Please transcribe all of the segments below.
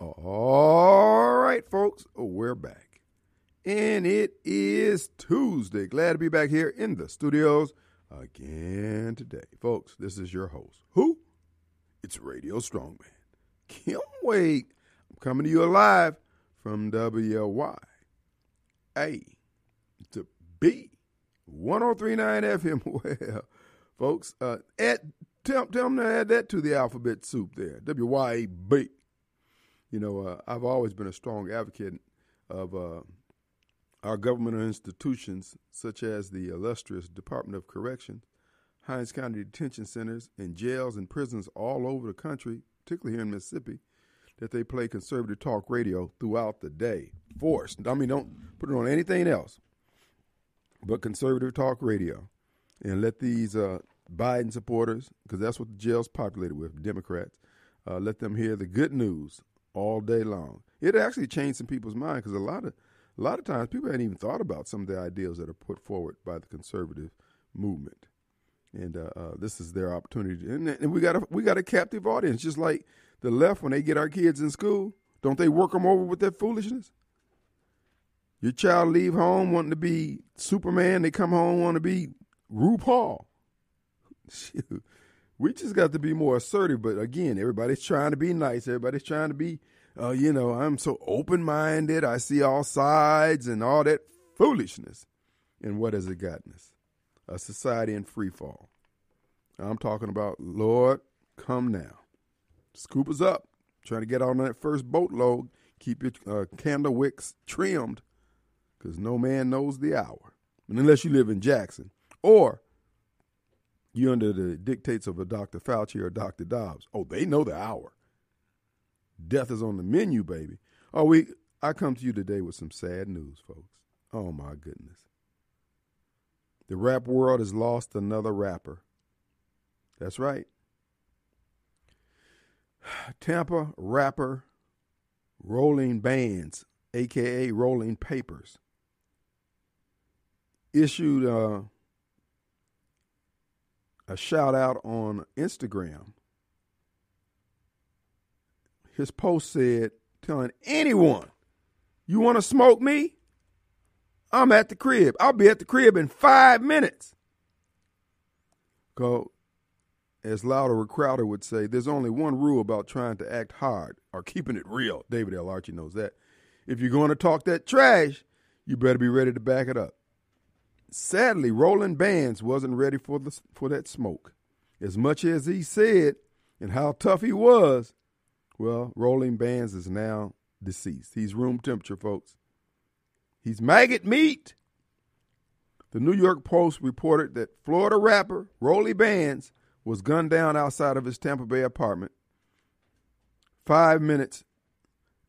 All right, folks, we're back. And it is Tuesday. Glad to be back here in the studios again today. Folks, this is your host. Who? It's Radio Strongman. Kim Wade. I'm coming to you live from WY. A to B. 1039 FM. Well, folks, uh, add, tell, tell them to add that to the alphabet soup there. WYAB. You know, uh, I've always been a strong advocate of uh, our governmental institutions, such as the illustrious Department of Corrections, Hinds County Detention Centers, and jails and prisons all over the country, particularly here in Mississippi, that they play conservative talk radio throughout the day. Forced. I mean, don't put it on anything else but conservative talk radio. And let these uh, Biden supporters, because that's what the jail's populated with, Democrats, uh, let them hear the good news all day long. It actually changed some people's mind because a lot of a lot of times people hadn't even thought about some of the ideals that are put forward by the conservative movement, and uh, uh, this is their opportunity. And, and, we got a we got a captive audience, just like the left when they get our kids in school. Don't they work them over with their foolishness? Your child leave home wanting to be Superman, they come home wanting to be RuPaul. Shoot we just got to be more assertive. But again, everybody's trying to be nice. Everybody's trying to be, uh, you know, I'm so open minded. I see all sides and all that foolishness. And what has it gotten us? A society in free fall. I'm talking about, Lord, come now. Scoop us up. Trying to get on that first boatload. Keep your uh, candle wicks trimmed because no man knows the hour. Unless you live in Jackson. Or you under the dictates of a Dr. Fauci or Dr. Dobbs. Oh, they know the hour. Death is on the menu, baby. Oh, we I come to you today with some sad news, folks. Oh my goodness. The rap world has lost another rapper. That's right. Tampa rapper Rolling Bands, aka Rolling Papers, issued uh, a shout out on Instagram. His post said, telling anyone, you want to smoke me? I'm at the crib. I'll be at the crib in five minutes. Go, as Louder Crowder would say, there's only one rule about trying to act hard or keeping it real. David L. Archie knows that. If you're going to talk that trash, you better be ready to back it up. Sadly, Rolling Bands wasn't ready for the for that smoke. As much as he said and how tough he was, well, Rolling Bands is now deceased. He's room temperature, folks. He's maggot meat. The New York Post reported that Florida rapper Rolly Bands was gunned down outside of his Tampa Bay apartment five minutes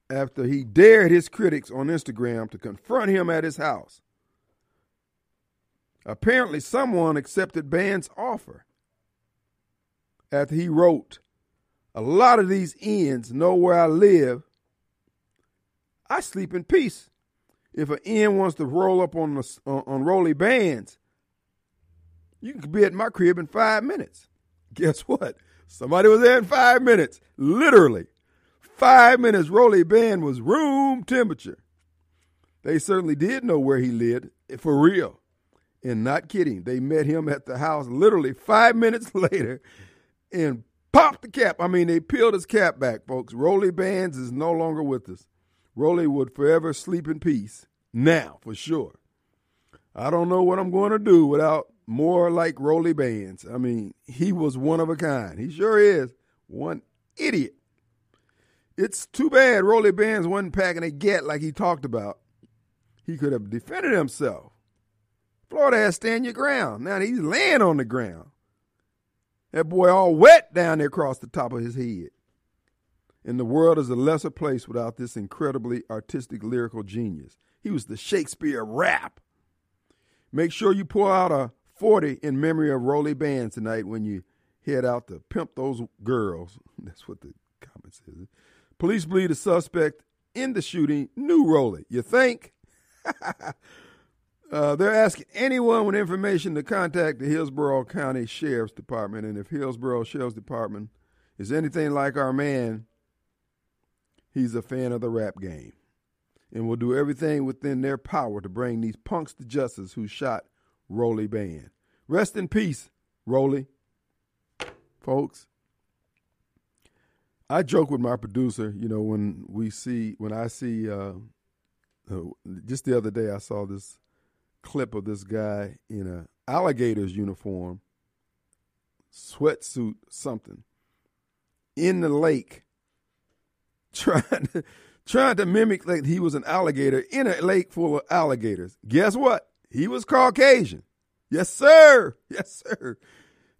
after he dared his critics on Instagram to confront him at his house. Apparently, someone accepted Band's offer after he wrote, A lot of these ends know where I live. I sleep in peace. If an end wants to roll up on, the, on, on Rolly Bands, you can be at my crib in five minutes. Guess what? Somebody was there in five minutes. Literally. Five minutes, Rolly Band was room temperature. They certainly did know where he lived, for real. And not kidding, they met him at the house literally five minutes later and popped the cap. I mean, they peeled his cap back, folks. Rolly Bands is no longer with us. Rolly would forever sleep in peace. Now, for sure. I don't know what I'm going to do without more like Rolly Bands. I mean, he was one of a kind. He sure is. One idiot. It's too bad Rolly Bands wasn't packing a get like he talked about. He could have defended himself. Florida has stand your ground. Now he's laying on the ground. That boy all wet down there across the top of his head. And the world is a lesser place without this incredibly artistic lyrical genius. He was the Shakespeare rap. Make sure you pull out a 40 in memory of Rolly Band tonight when you head out to pimp those girls. That's what the comment says. Police believe the suspect in the shooting knew Rolly. You think? Uh, they're asking anyone with information to contact the Hillsborough County Sheriff's Department. And if Hillsborough Sheriff's Department is anything like our man, he's a fan of the rap game and will do everything within their power to bring these punks to justice who shot Roly Band. Rest in peace, Roly. Folks, I joke with my producer, you know, when we see, when I see, uh, uh, just the other day I saw this clip of this guy in a alligator's uniform, sweatsuit, something, in the lake, trying to trying to mimic that he was an alligator in a lake full of alligators. Guess what? He was Caucasian. Yes, sir. Yes, sir.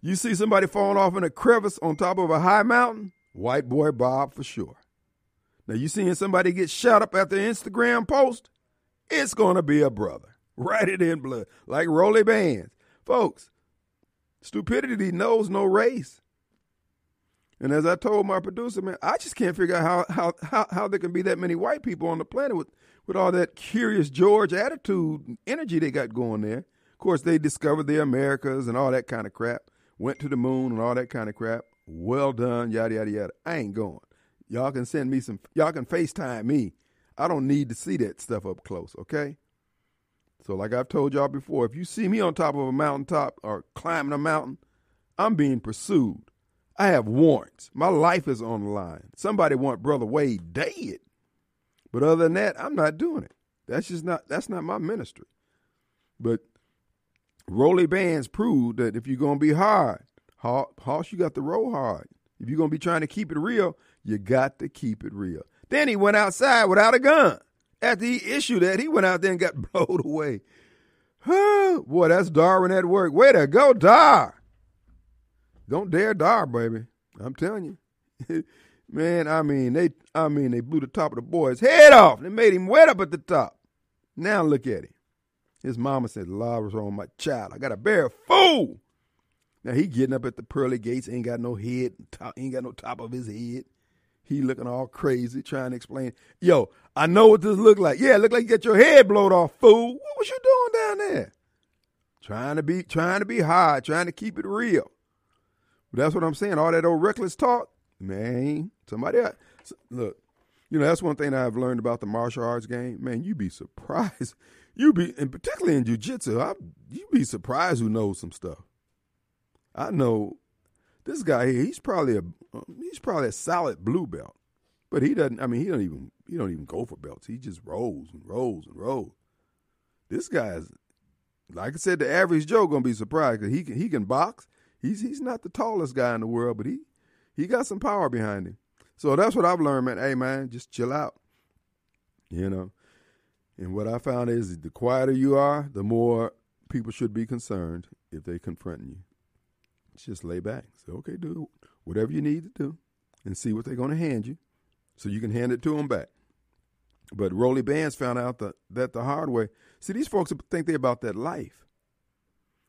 You see somebody falling off in a crevice on top of a high mountain? White boy Bob for sure. Now, you seeing somebody get shot up at after Instagram post? It's to be a brother. Write it in blood, like Rollie Bands. Folks, stupidity knows no race. And as I told my producer, man, I just can't figure out how how how, how there can be that many white people on the planet with, with all that curious George attitude energy they got going there. Of course, they discovered the Americas and all that kind of crap, went to the moon and all that kind of crap. Well done, yada yada yada. I ain't going. Y'all can send me some. Y'all can FaceTime me. I don't need to see that stuff up close. Okay. So, like I've told y'all before, if you see me on top of a mountaintop or climbing a mountain, I'm being pursued. I have warrants. My life is on the line. Somebody want Brother Wade dead. But other than that, I'm not doing it. That's just not that's not my ministry. But Rollie Bands proved that if you're gonna be hard, Hoss, you got to roll hard. If you're gonna be trying to keep it real, you got to keep it real. Then he went outside without a gun. After he issued that, he went out there and got blown away. Boy, that's Darwin at work. Way to go, Dar. Don't dare Dar, baby. I'm telling you. Man, I mean, they I mean they blew the top of the boy's head off. They made him wet up at the top. Now look at him. His mama said, "Love was on my child. I got a bear fool." Now he getting up at the pearly gates, ain't got no head, top, ain't got no top of his head. He looking all crazy, trying to explain. Yo, I know what this look like. Yeah, look like you got your head blown off, fool. What was you doing down there? Trying to be, trying to be high, trying to keep it real. But that's what I'm saying. All that old reckless talk, man. Somebody look. You know that's one thing I've learned about the martial arts game. Man, you'd be surprised. You be, and particularly in jujitsu, you'd be surprised who knows some stuff. I know this guy here. He's probably a he's probably a solid blue belt, but he doesn't. I mean, he don't even he don't even go for belts. He just rolls and rolls and rolls. This guy's like I said, the average Joe gonna be surprised because he can he can box he's he's not the tallest guy in the world, but he he got some power behind him. So that's what I've learned, man. Hey, man, just chill out. You know. And what I found is the quieter you are, the more people should be concerned if they confront you. Just lay back. Say, okay, do whatever you need to do and see what they're going to hand you so you can hand it to them back. But Rollie Bands found out that, that the hard way. See, these folks think they're about that life.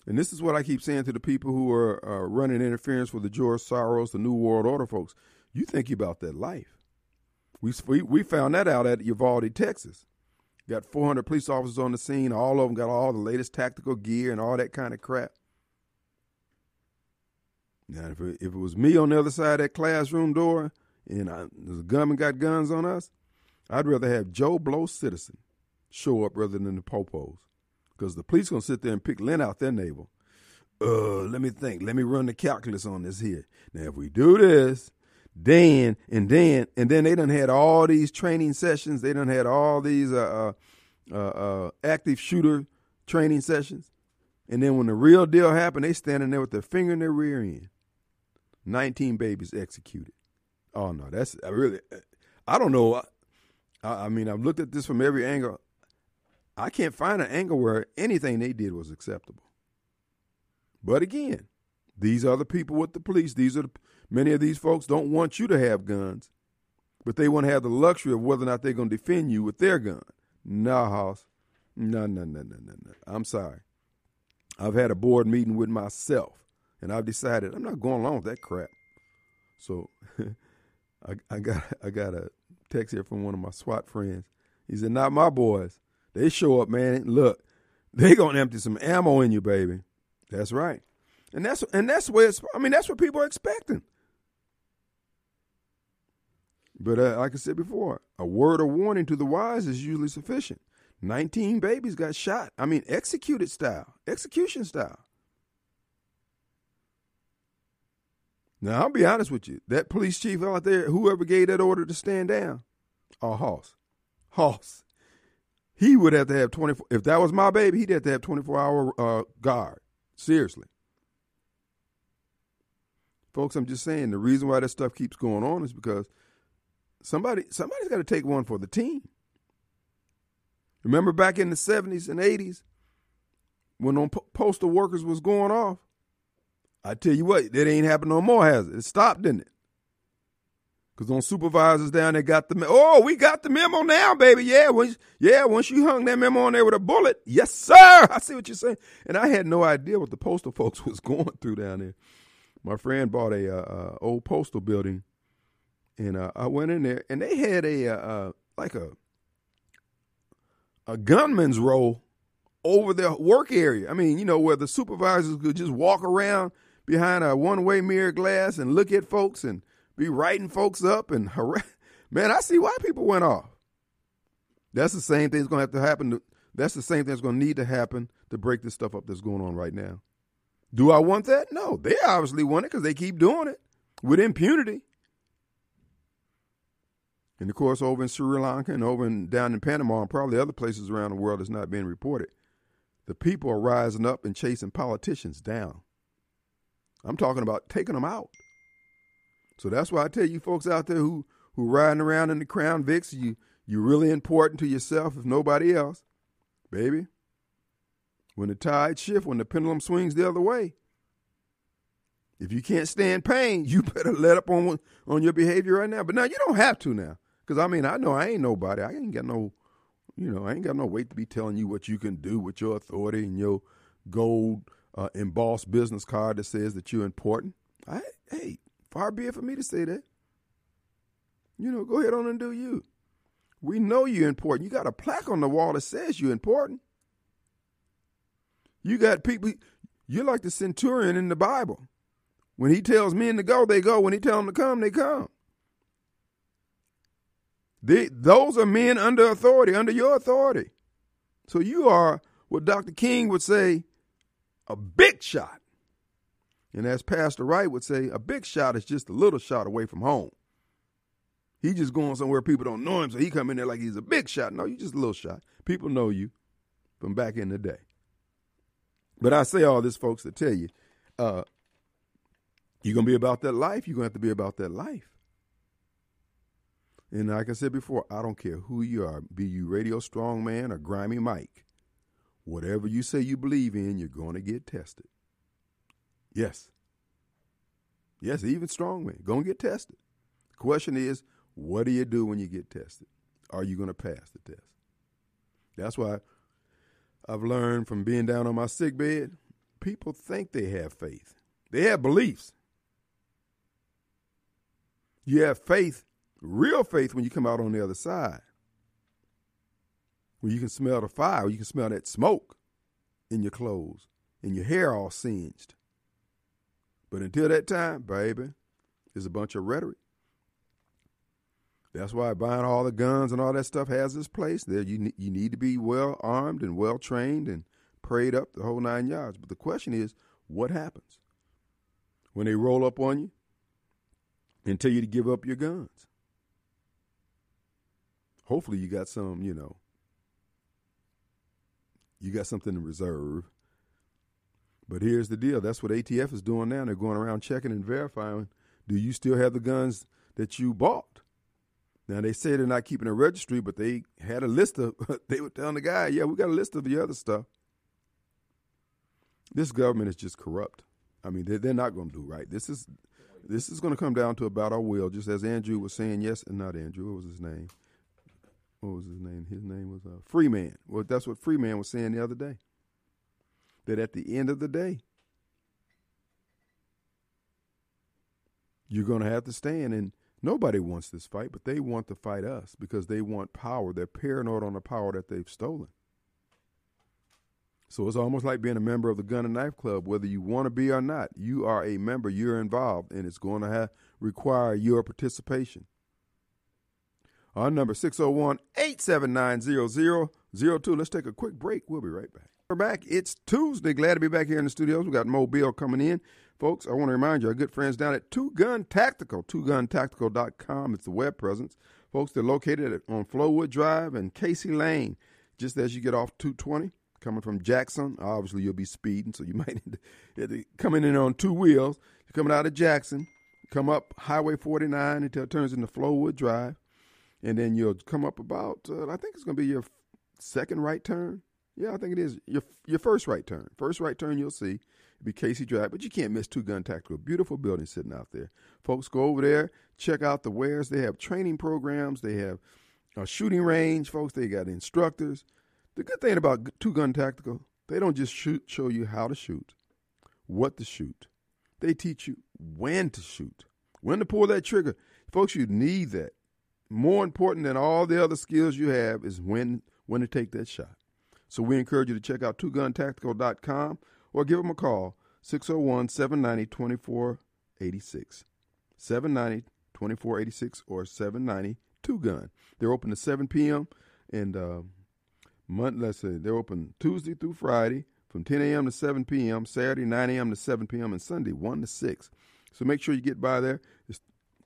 And this is what I keep saying to the people who are uh, running interference with the George Soros, the New World Order folks. You think you're about that life. We, we found that out at Uvalde, Texas. Got 400 police officers on the scene. All of them got all the latest tactical gear and all that kind of crap. Now, if it, if it was me on the other side of that classroom door and I, the gunman got guns on us, I'd rather have Joe Blow Citizen show up rather than the popos because the police gonna sit there and pick lint out their navel. Uh, let me think. Let me run the calculus on this here. Now, if we do this, then and then and then they done had all these training sessions. They done had all these uh, uh, uh, uh active shooter training sessions, and then when the real deal happened, they standing there with their finger in their rear end. Nineteen babies executed. Oh no, that's I really. I don't know. I, I mean, I've looked at this from every angle. I can't find an angle where anything they did was acceptable. But again, these are the people with the police. These are the, many of these folks don't want you to have guns, but they want to have the luxury of whether or not they're going to defend you with their gun. No, Hoss. No, no, no, no, no, no. I'm sorry. I've had a board meeting with myself, and I've decided I'm not going along with that crap. So I, I got I got a text here from one of my SWAT friends. He said, "Not my boys. They show up, man. Look, they gonna empty some ammo in you, baby. That's right. And that's and that's where it's I mean, that's what people are expecting. But uh, like I said before, a word of warning to the wise is usually sufficient. 19 babies got shot. I mean, executed style, execution style. Now, I'll be honest with you. That police chief out there, whoever gave that order to stand down, oh, Hoss. Hoss. He would have to have 24, if that was my baby, he'd have to have 24 hour uh, guard. Seriously. Folks, I'm just saying the reason why that stuff keeps going on is because somebody somebody's got to take one for the team. Remember back in the 70s and 80s when on postal workers was going off? I tell you what, that ain't happened no more, has it? It stopped, didn't it? Because on supervisors down there got the oh, we got the memo now, baby. Yeah, once yeah, once you hung that memo on there with a bullet, yes, sir. I see what you're saying. And I had no idea what the postal folks was going through down there. My friend bought a uh, uh, old postal building, and uh, I went in there, and they had a uh, uh, like a a gunman's row over their work area. I mean, you know, where the supervisors could just walk around behind a one way mirror glass and look at folks and be writing folks up and. Man, I see why people went off. That's the same thing that's going to have to happen. To, that's the same thing that's going to need to happen to break this stuff up that's going on right now. Do I want that? No. They obviously want it because they keep doing it with impunity. And of course, over in Sri Lanka and over in, down in Panama and probably other places around the world, it's not being reported. The people are rising up and chasing politicians down. I'm talking about taking them out. So that's why I tell you folks out there who who riding around in the Crown Vics, you you're really important to yourself if nobody else, baby. When the tide shifts, when the pendulum swings the other way, if you can't stand pain, you better let up on on your behavior right now. But now you don't have to now, because I mean I know I ain't nobody. I ain't got no, you know, I ain't got no weight to be telling you what you can do with your authority and your gold uh, embossed business card that says that you're important. I, hey, far be it for me to say that. You know, go ahead on and do you. We know you're important. You got a plaque on the wall that says you're important. You got people, you're like the centurion in the Bible. When he tells men to go, they go. When he tells them to come, they come. They, those are men under authority, under your authority. So you are what Dr. King would say a big shot. And as Pastor Wright would say, a big shot is just a little shot away from home. He just going somewhere people don't know him, so he come in there like he's a big shot. No, you just a little shot. People know you from back in the day. But I say all this, folks, to tell you, uh, you're gonna be about that life. You're gonna have to be about that life. And like I said before, I don't care who you are, be you radio strong man or grimy Mike. Whatever you say you believe in, you're going to get tested. Yes. Yes, even strong men going to get tested. Question is, what do you do when you get tested? Are you going to pass the test? That's why I've learned from being down on my sick bed, people think they have faith. They have beliefs. You have faith, real faith, when you come out on the other side where you can smell the fire, you can smell that smoke in your clothes and your hair all singed. But until that time, baby, it's a bunch of rhetoric. That's why buying all the guns and all that stuff has its place. There, you you need to be well armed and well trained and prayed up the whole nine yards. But the question is, what happens when they roll up on you and tell you to give up your guns? Hopefully, you got some, you know, you got something in reserve. But here's the deal. That's what ATF is doing now. They're going around checking and verifying do you still have the guns that you bought? Now they say they're not keeping a registry, but they had a list of they were telling the guy, yeah, we got a list of the other stuff. This government is just corrupt. I mean, they're, they're not going to do right. This is this is going to come down to about our will, just as Andrew was saying. Yes, and not Andrew. What was his name? What was his name? His name was uh, Freeman. Well, that's what Freeman was saying the other day. That at the end of the day, you're going to have to stand. And nobody wants this fight, but they want to fight us because they want power. They're paranoid on the power that they've stolen. So it's almost like being a member of the Gun and Knife Club, whether you want to be or not. You are a member. You're involved, and it's going to have require your participation. Our number 601 879 0002. Let's take a quick break. We'll be right back. We're back. It's Tuesday. Glad to be back here in the studios. We got Mobile coming in. Folks, I want to remind you, our good friends down at Two Gun Tactical, twoguntactical.com. It's the web presence. Folks, they're located on Flowood Drive and Casey Lane, just as you get off 220 coming from Jackson. Obviously, you'll be speeding, so you might need to, coming in on two wheels. You're coming out of Jackson, come up Highway 49 until it turns into Flowood Drive, and then you'll come up about, uh, I think it's going to be your second right turn. Yeah, I think it is your your first right turn. First right turn you'll see It'll be Casey Drive, but you can't miss Two Gun Tactical. Beautiful building sitting out there. Folks, go over there, check out the wares. They have training programs. They have a shooting range, folks. They got instructors. The good thing about Two Gun Tactical, they don't just shoot, show you how to shoot, what to shoot. They teach you when to shoot, when to pull that trigger. Folks, you need that. More important than all the other skills you have is when when to take that shot. So we encourage you to check out twoguntactical.com or give them a call 601 790 2486. 790 2486 or 790 Two Gun. They're open to 7 p.m. and uh, month, let's say they're open Tuesday through Friday from 10 a.m. to 7 p.m., Saturday 9 a.m. to 7 p.m., and Sunday 1 to 6. So make sure you get by there. It's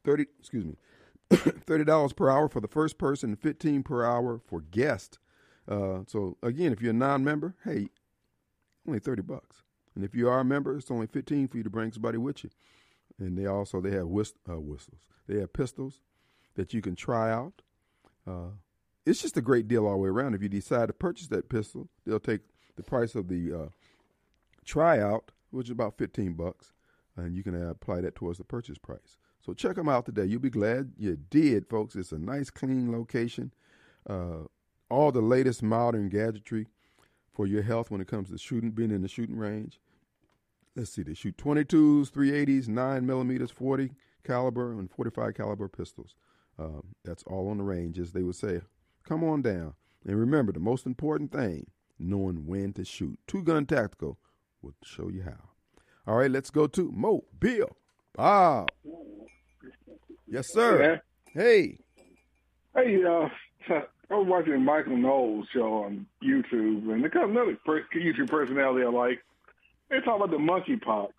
30, excuse me, $30 per hour for the first person, 15 per hour for guest. Uh, so again, if you're a non-member, hey, only 30 bucks. And if you are a member, it's only 15 for you to bring somebody with you. And they also they have whist, uh, whistles. They have pistols that you can try out. Uh, it's just a great deal all the way around. If you decide to purchase that pistol, they'll take the price of the uh, tryout, which is about 15 bucks, and you can apply that towards the purchase price. So check them out today. You'll be glad you did, folks. It's a nice, clean location. Uh, all the latest modern gadgetry for your health when it comes to shooting, being in the shooting range. Let's see, they shoot 22s, 380s, 9 millimeters, 40 caliber, and 45 caliber pistols. Um, that's all on the range, as they would say. Come on down. And remember, the most important thing, knowing when to shoot. Two Gun Tactical will show you how. All right, let's go to Mobile. Bob. Yes, sir. Yeah. Hey. Hey, uh, I was watching Michael Knowles show on YouTube, and they got another YouTube personality I like. They talk about the monkeypox,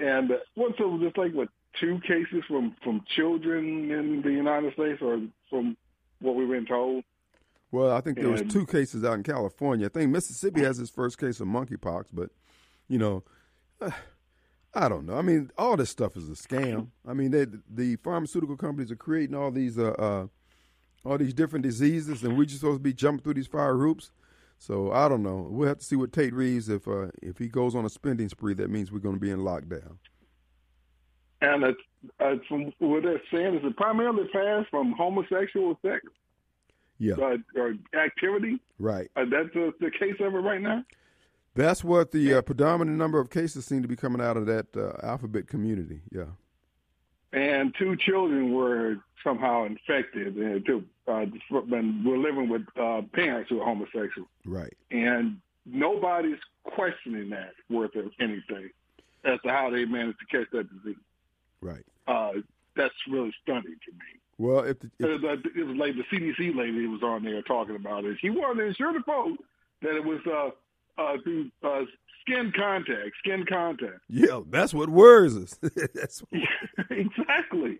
and uh, what's it was just like what two cases from from children in the United States, or from what we've been told. Well, I think there was two cases out in California. I think Mississippi has its first case of monkeypox, but you know, I don't know. I mean, all this stuff is a scam. I mean, they, the pharmaceutical companies are creating all these uh, uh, all these different diseases, and we're just supposed to be jumping through these fire hoops. So I don't know. We'll have to see what Tate Reeves if uh, if he goes on a spending spree. That means we're going to be in lockdown. And it's, uh, from what they're saying is it primarily passed from homosexual sex Yeah, uh, or activity. right. Uh, that's uh, the case of it right now. That's what the uh, predominant number of cases seem to be coming out of that uh, alphabet community. Yeah. and two children were somehow infected and two, uh, and were living with uh, parents who are homosexual. Right. And nobody's questioning that worth of anything as to how they managed to catch that disease. Right. Uh, that's really stunning to me. Well, if, the, if It was, uh, it was like the CDC lady was on there talking about it. She wanted to ensure the folks that it was uh, through uh, skin contact, skin contact. yeah, that's what worries us. that's what, exactly.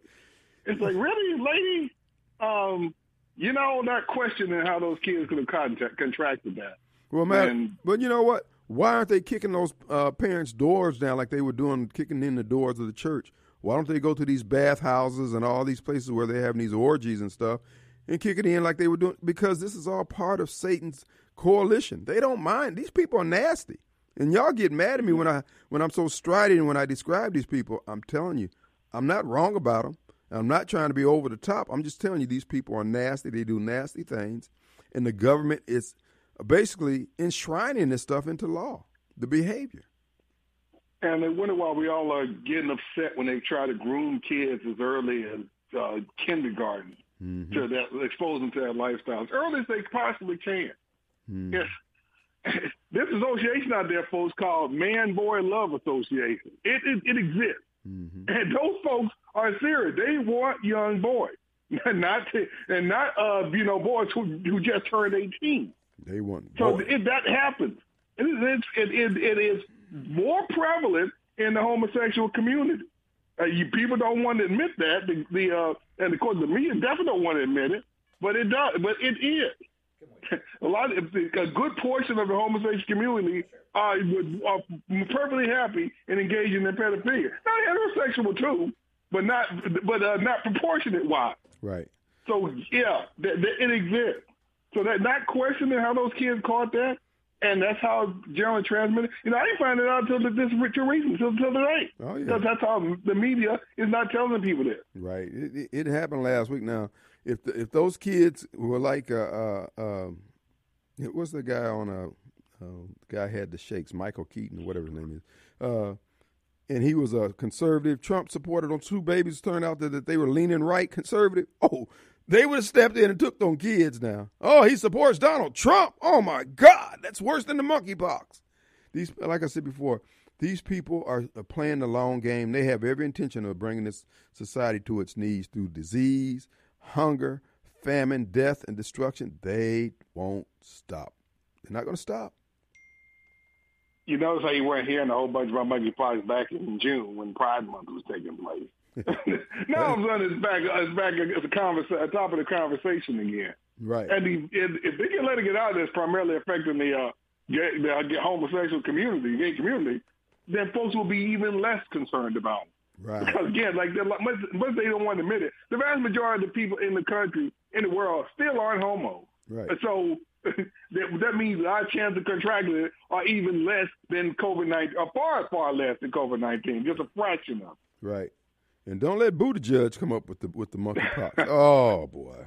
It's like, really, lady? Um, you know, not questioning how those kids could have contact, contracted that. well, man. And- but you know what? Why aren't they kicking those uh, parents' doors down like they were doing, kicking in the doors of the church? Why don't they go to these bathhouses and all these places where they're having these orgies and stuff and kick it in like they were doing? Because this is all part of Satan's coalition. They don't mind. These people are nasty. And y'all get mad at me when I when I'm so strident when I describe these people. I'm telling you, I'm not wrong about them. I'm not trying to be over the top. I'm just telling you these people are nasty. They do nasty things, and the government is basically enshrining this stuff into law. The behavior. And I wonder why we all are getting upset when they try to groom kids as early as uh, kindergarten Mm-hmm. to that, expose them to that lifestyle as early as they possibly can. Mm-hmm. Yes. This association out there, folks, called Man Boy Love Association. It it, it exists, Mm-hmm. and those folks are serious. They want young boys. not to, and not uh, you know boys who who just turned eighteen. They want So it, that happens. It is, it, it, it is more prevalent in the homosexual community. Uh, you, people don't want to admit that. The, the uh, and of course the media definitely don't want to admit it, but it does. But it is. A lot, of, a good portion of the homosexual community are, are perfectly happy in engaging in pedophilia. Not heterosexual too, but not, but uh, not proportionate wise. right. So yeah, that, that it exists. So that not questioning how those kids caught that, and that's how generally transmitted. You know, I didn't find it out until this Richard reason, until, until today. Oh, yeah. Because that's how the media is not telling people this. Right. It, it, it happened last week. Now, if the, if those kids were like, uh, uh, um, what's the guy on a uh, the guy had the shakes, Michael Keaton, whatever his name is, uh, and he was a conservative Trump supporter. Those two babies turned out that, that they were leaning right conservative. Oh, they would have stepped in and took them kids now. Oh, he supports Donald Trump. Oh my God, that's worse than the monkeypox. These, like I said before, these people are, are playing the long game. They have every intention of bringing this society to its knees through disease, hunger, famine, death, and destruction. They won't stop. They're not going to stop. You notice how you weren't hearing a whole bunch about monkeypox back in June when Pride Month was taking place. now all of a sudden it's back, it's back as a conversa- top of the conversation again. Right. And the, if, if they can let it get out, that's primarily affecting the uh, gay, the homosexual community, gay community, then folks will be even less concerned about it. Right. Because again, like much, much they don't want to admit it, the vast majority of the people in the country, in the world, still aren't homo. Right. So that, that means our chance of contracting it are even less than COVID nineteen, or far far less than COVID nineteen, just a fraction of. it. Right. And don't let Buddha Judge come up with the with the monkey monkeypox. oh boy.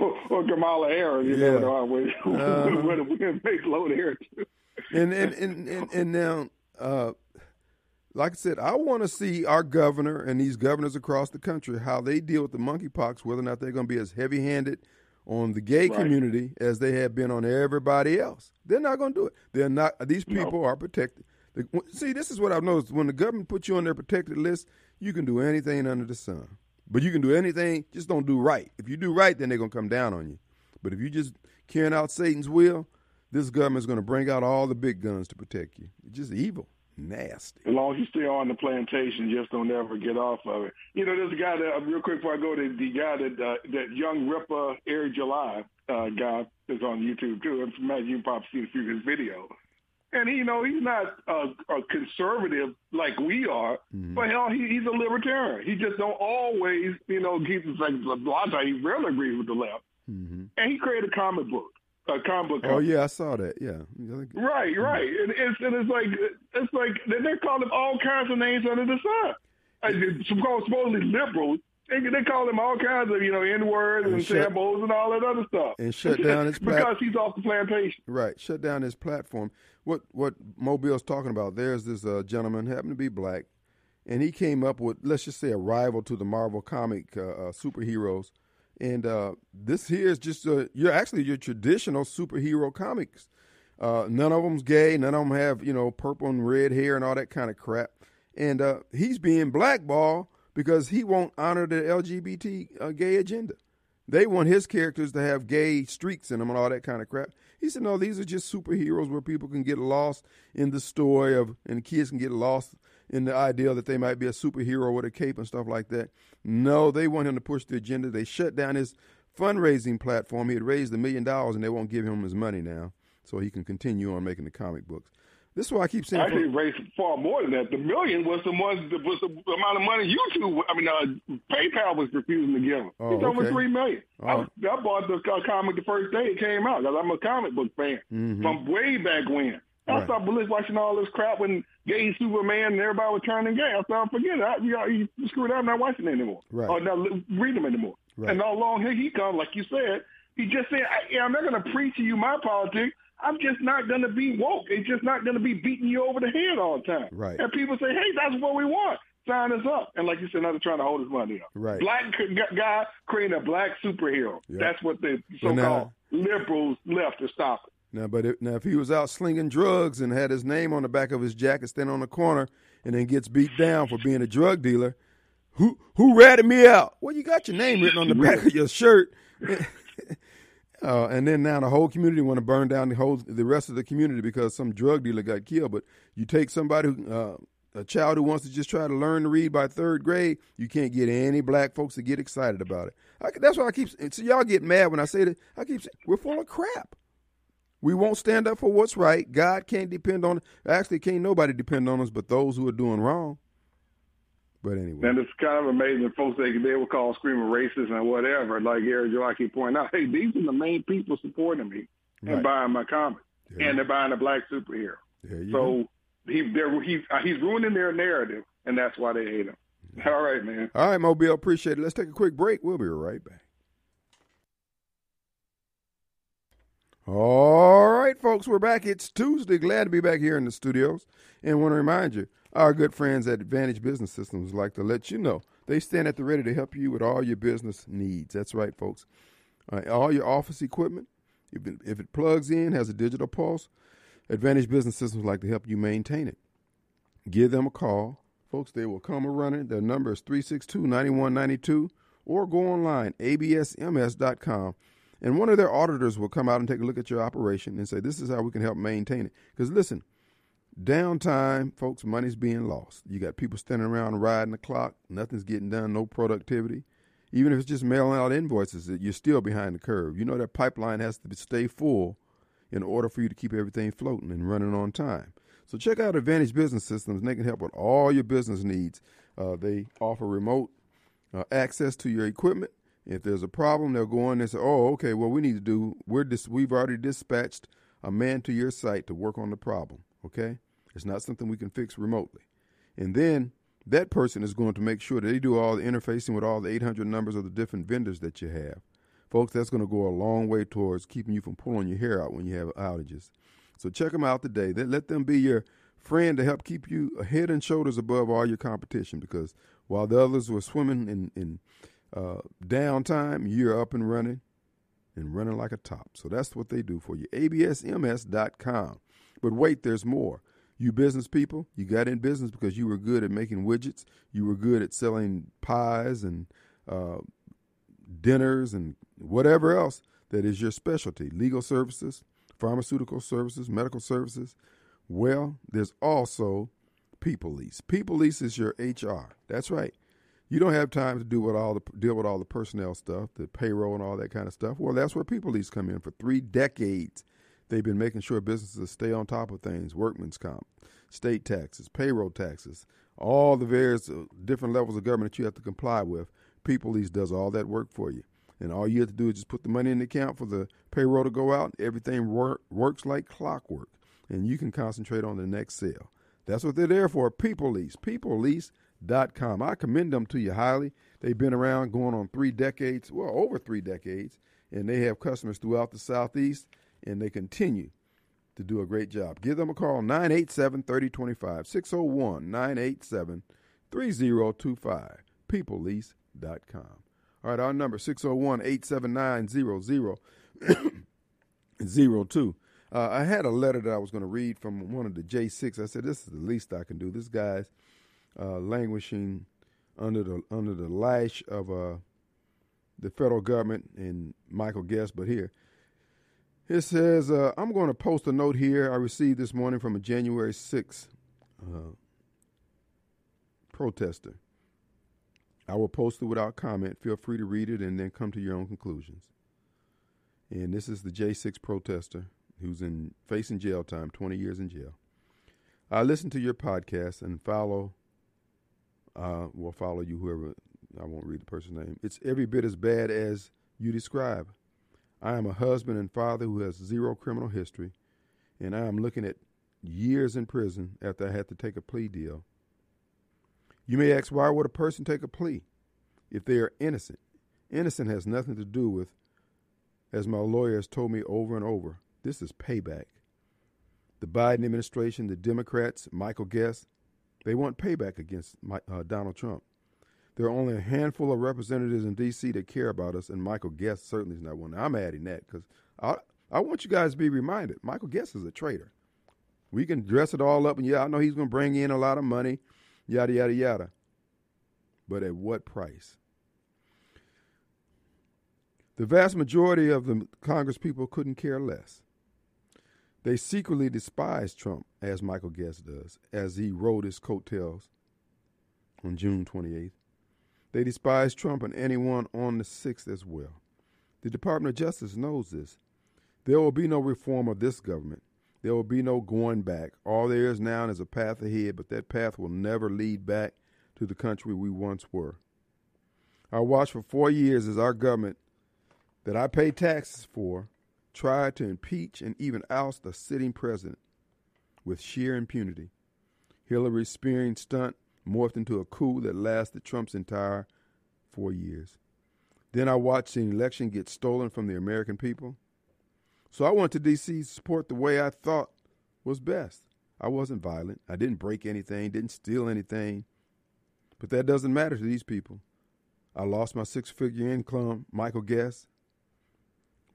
or, or Kamala Harris, you Yeah. know with Uh-huh. a with big load of hair too. and and and and, and now, uh, like I said, I want to see our governor and these governors across the country how they deal with the monkeypox. Whether or not they're going to be as heavy-handed on the gay Right. community as they have been on everybody else. They're not going to do it. They're not. These No. people are protected. See, this is what I've noticed. When the government puts you on their protected list, you can do anything under the sun. But you can do anything, just don't do right. If you do right, then they're going to come down on you. But if you just carrying out Satan's will, this government's going to bring out all the big guns to protect you. It's just evil, nasty. As long as you stay on the plantation, just don't ever get off of it. You know, there's a guy that real quick before I go to the guy that uh, that young Ripper Eric July uh, guy is on YouTube too. I'm imagine you probably seen a few of his videos. And he, you know, he's not a, a conservative like we are, but hell, he, he's a libertarian. He just don't always, you know, keep like a lot of times he rarely agrees with the left. hmm And he created a comic book, a comic book. Oh yeah, I saw that. Yeah, Right, right. And it's and it's like it's like they- they're calling him all kinds of names under the sun. Supposed- supposedly liberals, they, they call him all kinds of you know n words and And shut- samples and all that other stuff. and shut down his plat- because he's off the plantation. Right, shut down his platform. What what Mobile's talking about? There's this uh, gentleman, happened to be black, and he came up with let's just say a rival to the Marvel comic uh, uh, superheroes. And uh, this here is just uh, you're actually your traditional superhero comics. Uh, none of them's gay. None of them have you know purple and red hair and all that kind of crap. And uh, he's being blackballed because he won't honor the LGBT uh, gay agenda. They want his characters to have gay streaks in them and all that kind of crap. He said, no, these are just superheroes where people can get lost in the story of, and kids can get lost in the idea that they might be a superhero with a cape and stuff like that. No, they want him to push the agenda. They shut down his fundraising platform. He had raised a million dollars and they won't give him his money now so he can continue on making the comic books. This is why I keep saying, Actually, raised far more than that. The million was the ones that was the amount of money YouTube. I mean, uh, PayPal was refusing to give him. Oh, it's over three million. I, Oh. was- I bought the uh, comic the first day it came out because I'm a comic book fan Mhm. from way back when. I Right. stopped watching all this crap when gay Superman and everybody was turning gay. I thought, forget it. I, you, know, you screwed up. I'm not watching it anymore. Right. Or not reading them anymore. Right. And all along here he comes, like you said. He just said, I, I'm not going to preach to you my politics. I'm just not going to be woke. It's just not going to be beating you over the head all the time. Right. And people say, hey, that's what we want. Sign us up. And like you said, now they're trying to hold his money up. Right. Black guy creating a black superhero. Yeah. That's what the so-called liberals left to stop it. Now, but if, now if he was out slinging drugs and had his name on the back of his jacket, standing on the corner, and then gets beat down for being a drug dealer, who who ratted me out? Well, you got your name written on the back of your shirt. Uh, and then now the whole community want to burn down the whole the rest of the community because some drug dealer got killed. But you take somebody who, uh, a child who wants to just try to learn to read by third grade, you can't get any black folks to get excited about it. I, that's why I keep. So y'all get mad when I say that. I keep saying we're full of crap. We won't stand up for what's right. God can't depend on. Actually, can't nobody depend on us but those who are doing wrong. But anyway. And it's kind of amazing folks they they would call screaming racist and whatever. Like Eric Joe, I keep pointing out, hey, these are the main people supporting me right. and buying my comics, and they're buying a black superhero. so go. he they're, he's uh, he's ruining their narrative, and that's why they hate him. All right, man. All right, Mobile, appreciate it. Let's take a quick break. We'll be right back. All right, folks, we're back. It's Tuesday. Glad to be back here in the studios. And want to remind you, our good friends at Advantage Business Systems like to let you know they stand at the ready to help you with all your business needs. That's right, folks. Uh, all your office equipment, if it, if it plugs in, has a digital pulse, Advantage Business Systems like to help you maintain it. Give them a call. Folks, they will come running. Their number is 362 9192 or go online, absms.com. And one of their auditors will come out and take a look at your operation and say, This is how we can help maintain it. Because listen, Downtime, folks, money's being lost. You got people standing around riding the clock, nothing's getting done, no productivity. Even if it's just mailing out invoices, you're still behind the curve. You know that pipeline has to stay full in order for you to keep everything floating and running on time. So check out Advantage Business Systems, they can help with all your business needs. Uh, they offer remote uh, access to your equipment. If there's a problem, they'll go on and say, "Oh, okay. Well, we need to do. We're dis- we've already dispatched a man to your site to work on the problem. Okay, it's not something we can fix remotely. And then that person is going to make sure that they do all the interfacing with all the 800 numbers of the different vendors that you have. Folks, that's going to go a long way towards keeping you from pulling your hair out when you have outages. So check them out today. Let them be your friend to help keep you head and shoulders above all your competition because while the others were swimming in, in uh, downtime, you're up and running and running like a top. So that's what they do for you. ABSMS.com. But wait, there's more. You business people, you got in business because you were good at making widgets. You were good at selling pies and uh, dinners and whatever else that is your specialty. Legal services, pharmaceutical services, medical services. Well, there's also People Lease. People Lease is your HR. That's right. You don't have time to do with all the deal with all the personnel stuff, the payroll and all that kind of stuff. Well, that's where People Lease come in. For three decades, They've been making sure businesses stay on top of things workman's comp, state taxes, payroll taxes, all the various uh, different levels of government that you have to comply with. People Lease does all that work for you. And all you have to do is just put the money in the account for the payroll to go out. Everything work, works like clockwork. And you can concentrate on the next sale. That's what they're there for. People lease. People Lease. PeopleLease.com. I commend them to you highly. They've been around going on three decades, well, over three decades, and they have customers throughout the Southeast and they continue to do a great job. Give them a call 987 3025 601 987 3025 peoplelease.com. All right, our number 601 879 0002. Uh, I had a letter that I was going to read from one of the J6. I said, This is the least I can do. This guy's uh, languishing under the under the lash of uh, the federal government and Michael Guest, but here it says, uh, I'm going to post a note here I received this morning from a January 6th uh, protester. I will post it without comment. Feel free to read it and then come to your own conclusions. And this is the J6 protester who's in facing jail time, 20 years in jail. I listen to your podcast and follow, uh, will follow you, whoever, I won't read the person's name. It's every bit as bad as you describe. I am a husband and father who has zero criminal history, and I am looking at years in prison after I had to take a plea deal. You may ask, why would a person take a plea if they are innocent? Innocent has nothing to do with, as my lawyer has told me over and over, this is payback. The Biden administration, the Democrats, Michael Guest, they want payback against uh, Donald Trump. There are only a handful of representatives in D.C. that care about us, and Michael Guest certainly is not one. I'm adding that because I, I want you guys to be reminded Michael Guest is a traitor. We can dress it all up, and yeah, I know he's going to bring in a lot of money, yada, yada, yada. but at what price? The vast majority of the Congress people couldn't care less. They secretly despise Trump, as Michael Guest does, as he rode his coattails on June 28th. They despise Trump and anyone on the 6th as well. The Department of Justice knows this. There will be no reform of this government. There will be no going back. All there is now is a path ahead, but that path will never lead back to the country we once were. I watched for four years as our government that I pay taxes for tried to impeach and even oust a sitting president with sheer impunity. Hillary's spearing stunt morphed into a coup that lasted Trump's entire four years. Then I watched the election get stolen from the American people. So I went to D.C. to support the way I thought was best. I wasn't violent. I didn't break anything, didn't steal anything. But that doesn't matter to these people. I lost my six figure income, Michael Guest.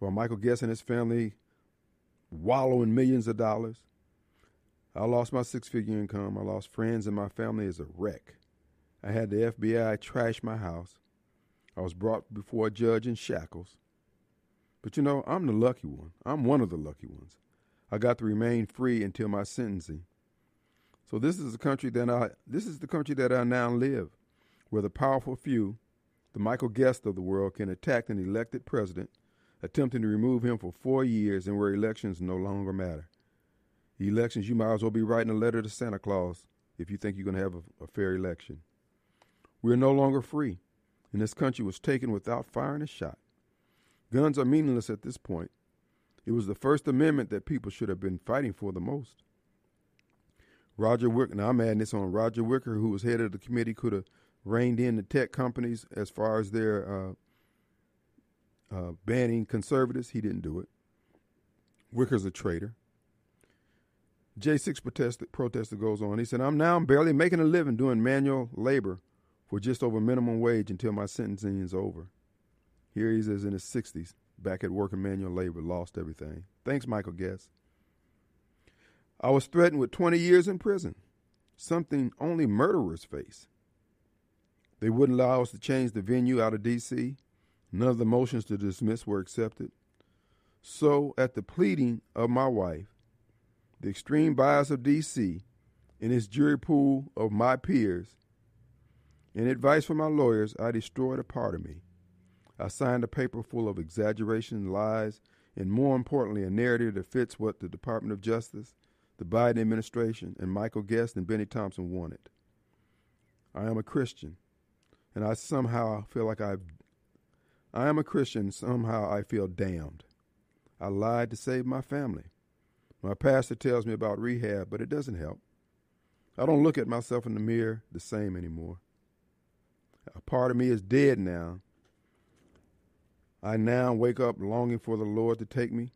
While Michael Guest and his family wallow in millions of dollars. I lost my six figure income. I lost friends and my family as a wreck. I had the FBI trash my house. I was brought before a judge in shackles. But you know, I'm the lucky one. I'm one of the lucky ones. I got to remain free until my sentencing. So this is the country that I this is the country that I now live, where the powerful few, the Michael Guest of the world, can attack an elected president, attempting to remove him for four years, and where elections no longer matter. Elections, you might as well be writing a letter to Santa Claus if you think you're going to have a, a fair election. We're no longer free, and this country was taken without firing a shot. Guns are meaningless at this point. It was the First Amendment that people should have been fighting for the most. Roger Wicker, now I'm adding this on Roger Wicker, who was head of the committee, could have reined in the tech companies as far as their uh, uh, banning conservatives. He didn't do it. Wicker's a traitor. J6 protester, protester goes on. He said, I'm now barely making a living doing manual labor for just over minimum wage until my sentencing is over. Here he is in his 60s, back at work in manual labor, lost everything. Thanks, Michael Guest. I was threatened with 20 years in prison, something only murderers face. They wouldn't allow us to change the venue out of D.C. None of the motions to dismiss were accepted. So, at the pleading of my wife, the extreme bias of D.C., and its jury pool of my peers, and advice from my lawyers, I destroyed a part of me. I signed a paper full of exaggeration, lies, and more importantly, a narrative that fits what the Department of Justice, the Biden administration, and Michael Guest and Bennie Thompson wanted. I am a Christian, and I somehow feel like I've. I am a Christian, somehow I feel damned. I lied to save my family. My pastor tells me about rehab, but it doesn't help. I don't look at myself in the mirror the same anymore. A part of me is dead now, I now wake up longing for the Lord to take me.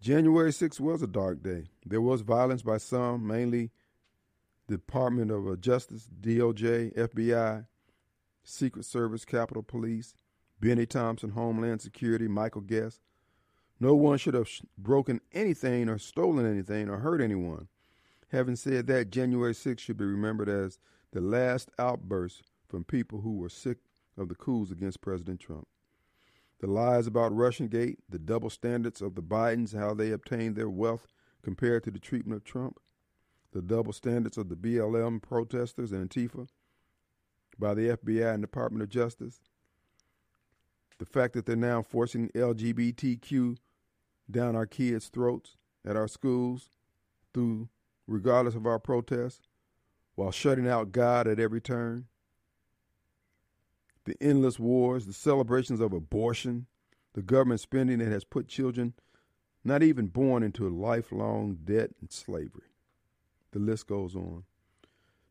January 6th was a dark day. There was violence by some, mainly Department of Justice, DOJ, FBI, Secret Service, Capitol Police, Bennie Thompson, Homeland Security, Michael Guest. No one should have broken anything or stolen anything or hurt anyone. Having said that, January 6th should be remembered as the last outburst from people who were sick of the coups against President Trump the lies about Russiagate, the double standards of the Bidens, how they obtained their wealth compared to the treatment of Trump, the double standards of the BLM protesters and Antifa by the FBI and Department of Justice, the fact that they're now forcing LGBTQ down our kids' throats at our schools through regardless of our protests while shutting out God at every turn the endless wars, the celebrations of abortion, the government spending that has put children not even born into a lifelong debt and slavery. The list goes on.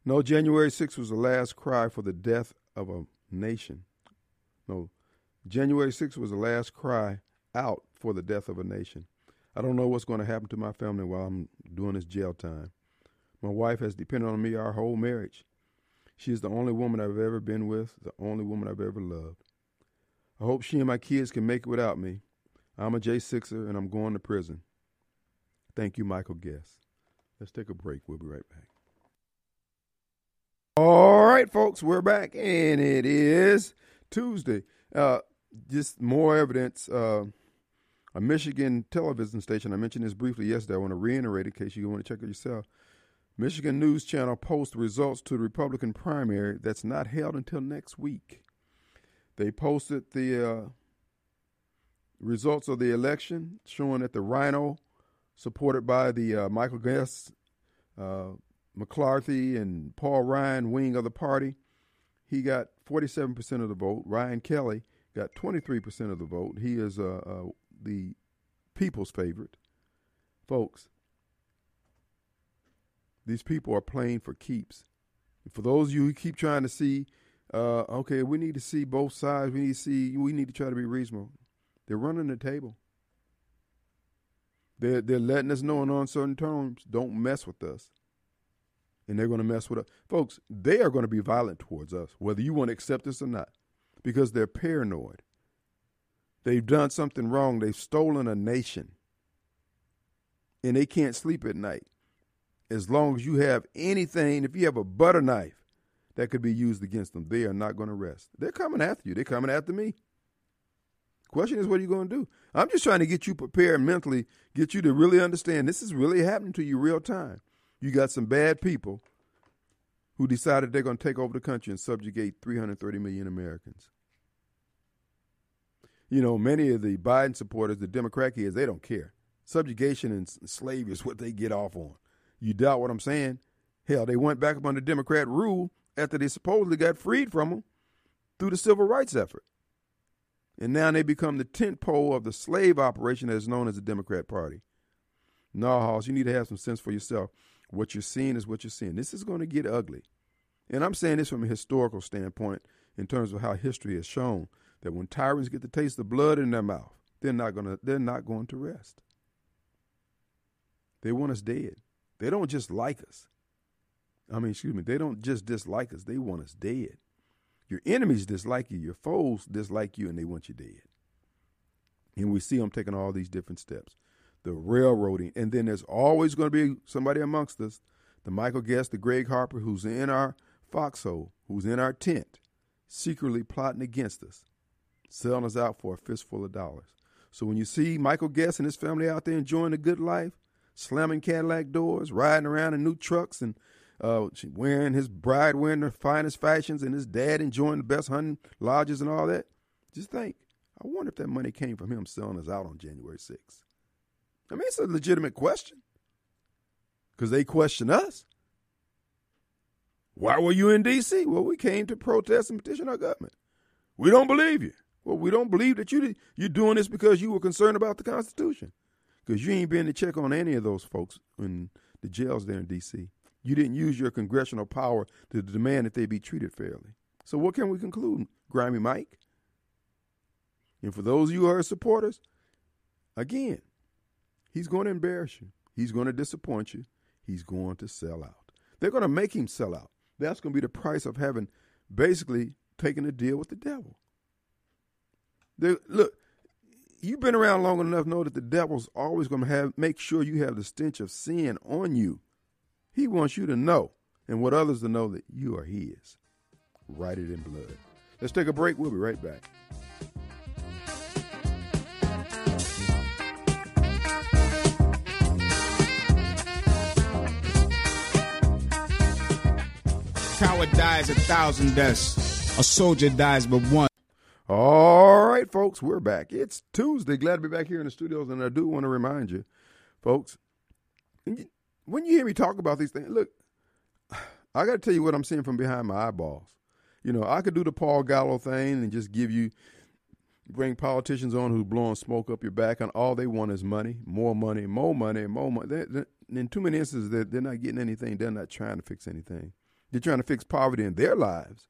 No, January 6th was the last cry for the death of a nation. No, January 6th was the last cry out for the death of a nation. I don't know what's going to happen to my family while I'm doing this jail time. My wife has depended on me our whole marriage. She is the only woman I've ever been with, the only woman I've ever loved. I hope she and my kids can make it without me. I'm a J6er and I'm going to prison. Thank you, Michael Guest. Let's take a break. We'll be right back. All right. right, folks, we're back, and it is Tuesday. Uh, just more evidence. Uh, a Michigan television station, I mentioned this briefly yesterday. I want to reiterate in case you want to check it yourself. Michigan News Channel posts results to the Republican primary that's not held until next week. They posted the uh, results of the election showing that the RINO, supported by the uh, Michael Guest, uh, McCarthy, and Paul Ryan wing of the party, he got 47% of the vote. Ryan Kelley got 23% of the vote. He is uh, uh, the people's favorite. Folks, these people are playing for keeps. For those of you who keep trying to see, uh, okay, we need to see both sides. We need to see. We need to try to be reasonable. They're running the table. They're they're letting us know in uncertain terms, don't mess with us. And they're going to mess with us, folks. They are going to be violent towards us, whether you want to accept this or not, because they're paranoid. They've done something wrong. They've stolen a nation, and they can't sleep at night as long as you have anything. If you have a butter knife that could be used against them, they are not going to rest. They're coming after you. They're coming after me. Question is, what are you going to do? I'm just trying to get you prepared mentally, get you to really understand this is really happening to you real time. You got some bad people who decided they're going to take over the country and subjugate 330 million Americans. You know, many of the Biden supporters, the Democrat kids, they don't care. Subjugation and slavery is what they get off on. You doubt what I'm saying? Hell, they went back up under Democrat rule after they supposedly got freed from them through the civil rights effort and now they become the tent pole of the slave operation that is known as the Democrat Party. No, Hoss, you need to have some sense for yourself. What you're seeing is what you're seeing. This is going to get ugly. And I'm saying this from a historical standpoint in terms of how history has shown that when tyrants get the taste of blood in their mouth, they're not going to they're not going to rest. They want us dead. They don't just like us. I mean, excuse me, they don't just dislike us, they want us dead. Your enemies dislike you, your foes dislike you, and they want you dead. And we see them taking all these different steps. The railroading, and then there's always going to be somebody amongst us, the Michael Guest, the Gregg Harper, who's in our foxhole, who's in our tent, secretly plotting against us, selling us out for a fistful of dollars. So when you see Michael Guest and his family out there enjoying a good life, slamming Cadillac doors, riding around in new trucks, and uh, wearing his bride wearing the finest fashions and his dad enjoying the best hunting lodges and all that. Just think, I wonder if that money came from him selling us out on January 6th. I mean, it's a legitimate question because they question us. Why were you in D.C.? Well, we came to protest and petition our government. We don't believe you. Well, we don't believe that you you're doing this because you were concerned about the Constitution, because you ain't been to check on any of those folks in the jails there in D.C. You didn't use your congressional power to demand that they be treated fairly. So what can we conclude, Grimy Mike? And for those of you who are supporters, again, he's going to embarrass you. He's going to disappoint you. He's going to sell out. They're going to make him sell out. That's going to be the price of having basically taken a deal with the devil. They, look, you've been around long enough to know that the devil's always going to have make sure you have the stench of sin on you. He wants you to know and what others to know that you are His. Write it in blood. Let's take a break. We'll be right back. Coward dies a thousand deaths. A soldier dies but one. All right, folks, we're back. It's Tuesday. Glad to be back here in the studios, and I do want to remind you, folks, when you hear me talk about these things, look, I got to tell you what I'm seeing from behind my eyeballs. You know, I could do the Paul Gallo thing and just give you, bring politicians on who's blowing smoke up your back, and all they want is money, more money, more money, more money. They're, they're, in too many instances, they're, they're not getting anything. They're not trying to fix anything. They're trying to fix poverty in their lives.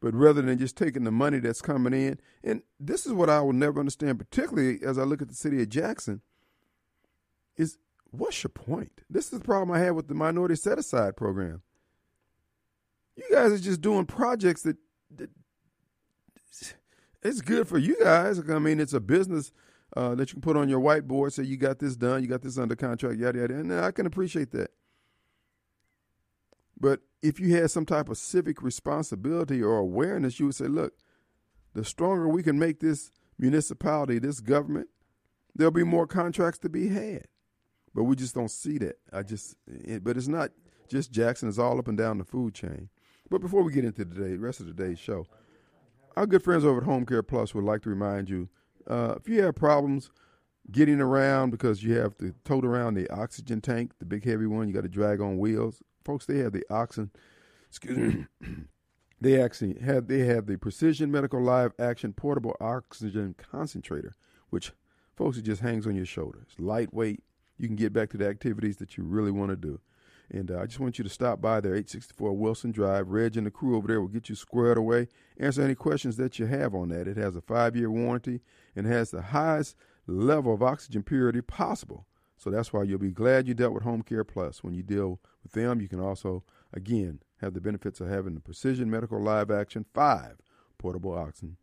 But rather than just taking the money that's coming in, and this is what I will never understand, particularly as I look at the city of Jackson, is what's your point? This is the problem I had with the minority set aside program. You guys are just doing projects that, that it's good for you guys. I mean, it's a business uh, that you can put on your whiteboard. Say you got this done, you got this under contract, yada yada, and I can appreciate that. But if you had some type of civic responsibility or awareness, you would say, look, the stronger we can make this municipality, this government, there'll be more contracts to be had. But we just don't see that. I just, it, but it's not just Jackson, it's all up and down the food chain. But before we get into the rest of today's show, our good friends over at Home Care Plus would like to remind you uh, if you have problems getting around because you have to tote around the oxygen tank, the big heavy one, you got to drag on wheels. Folks, they have the oxygen. Excuse me. they actually have they have the Precision Medical LiveActive Portable Oxygen Concentrator, which folks it just hangs on your shoulder. It's lightweight. You can get back to the activities that you really want to do. And uh, I just want you to stop by there, 864 Wilson Drive. Reg and the crew over there will get you squared away, answer any questions that you have on that. It has a five year warranty and has the highest level of oxygen purity possible. So that's why you'll be glad you dealt with Home Care Plus. When you deal with them, you can also, again, have the benefits of having the Precision Medical LiveActive 5 portable oxygen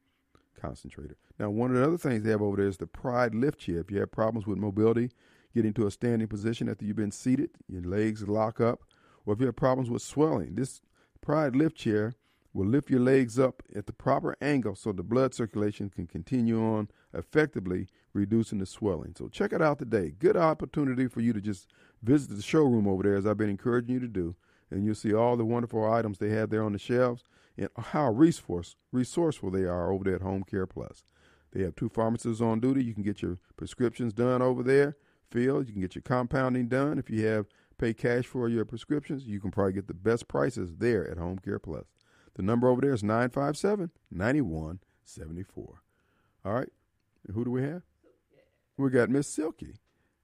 concentrator. Now, one of the other things they have over there is the Pride Lift Chair. If you have problems with mobility, getting to a standing position after you've been seated, your legs lock up, or if you have problems with swelling, this Pride Lift Chair will lift your legs up at the proper angle so the blood circulation can continue on effectively reducing the swelling. So check it out today. Good opportunity for you to just visit the showroom over there as I've been encouraging you to do. And you'll see all the wonderful items they have there on the shelves and how resource, resourceful they are over there at Home Care Plus. They have two pharmacists on duty. You can get your prescriptions done over there, filled. You can get your compounding done. If you have pay cash for your prescriptions, you can probably get the best prices there at Home Care Plus. The number over there is 957 9174. All right. Who do we have? We got Miss Silky.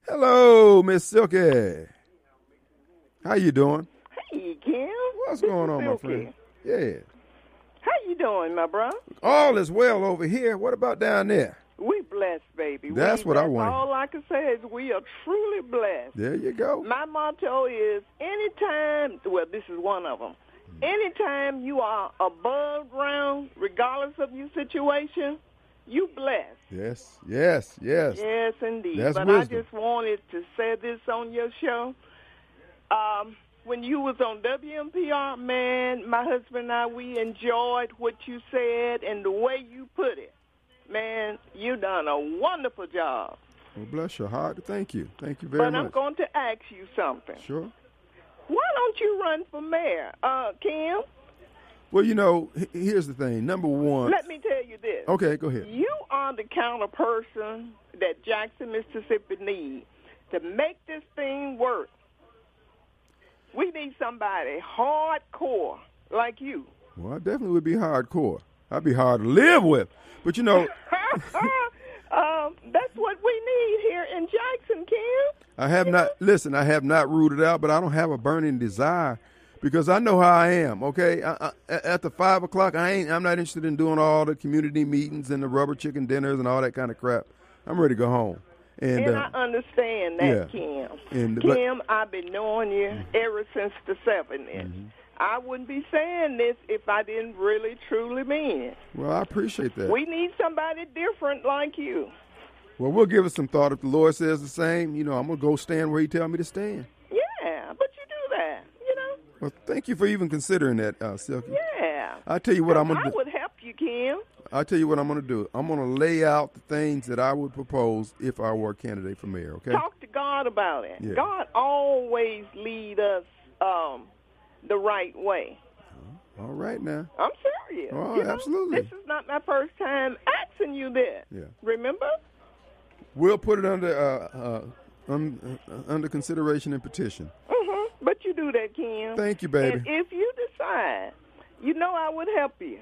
Hello, Miss Silky. How you doing? Hey, Kim. What's going on, my friend? Yeah. How you doing, my bro? All is well over here. What about down there? We blessed, baby. That's we, what I want. All I can say is we are truly blessed. There you go. My motto is anytime, well, this is one of them. Hmm. Anytime you are above ground, regardless of your situation, you blessed. Yes, yes, yes. Yes, indeed. That's but wisdom. I just wanted to say this on your show. Um, when you was on WMPR, man, my husband and I, we enjoyed what you said and the way you put it. Man, you done a wonderful job. Well, bless your heart. Thank you. Thank you very but much. But I'm going to ask you something. Sure. Why don't you run for mayor, uh, Kim? Well, you know, here's the thing. Number one. Let me tell you this. Okay, go ahead. You are the kind of person that Jackson, Mississippi needs to make this thing work. We need somebody hardcore like you. Well, I definitely would be hardcore. I'd be hard to live with. But you know, um, that's what we need here in Jackson, Kim. I have not listen. I have not ruled it out, but I don't have a burning desire because I know how I am. Okay, I, I, at the five o'clock, I ain't. I'm not interested in doing all the community meetings and the rubber chicken dinners and all that kind of crap. I'm ready to go home. And, And uh, I understand that, yeah. Kim. And- but- Kim, I've been knowing you ever since the 70s. Mm-hmm. I wouldn't be saying this if I didn't really, truly mean it. well, I appreciate that. We need somebody different like you. well, we'll give it some thought. If the Lord says the same, you know, I'm gonna go stand where He tell me to stand. Yeah, but you do that, you know? Well, thank you for even considering that, uh, Silky. Yeah. I tell you what I'm gonna do. I do. would help you, Kim. I'll tell you what I'm going to do. I'm going to lay out the things that I would propose if I were a candidate for mayor. Okay. Talk to God about it. Yeah. God always lead us um, the right way. All right now. I'm serious. Oh, You know, absolutely. This is not my first time asking you this. Yeah. Remember? We'll put it under uh, uh, uh, under consideration and petition. hmm But you do that, Kim. Thank you, baby. And if you decide, you know I would help you.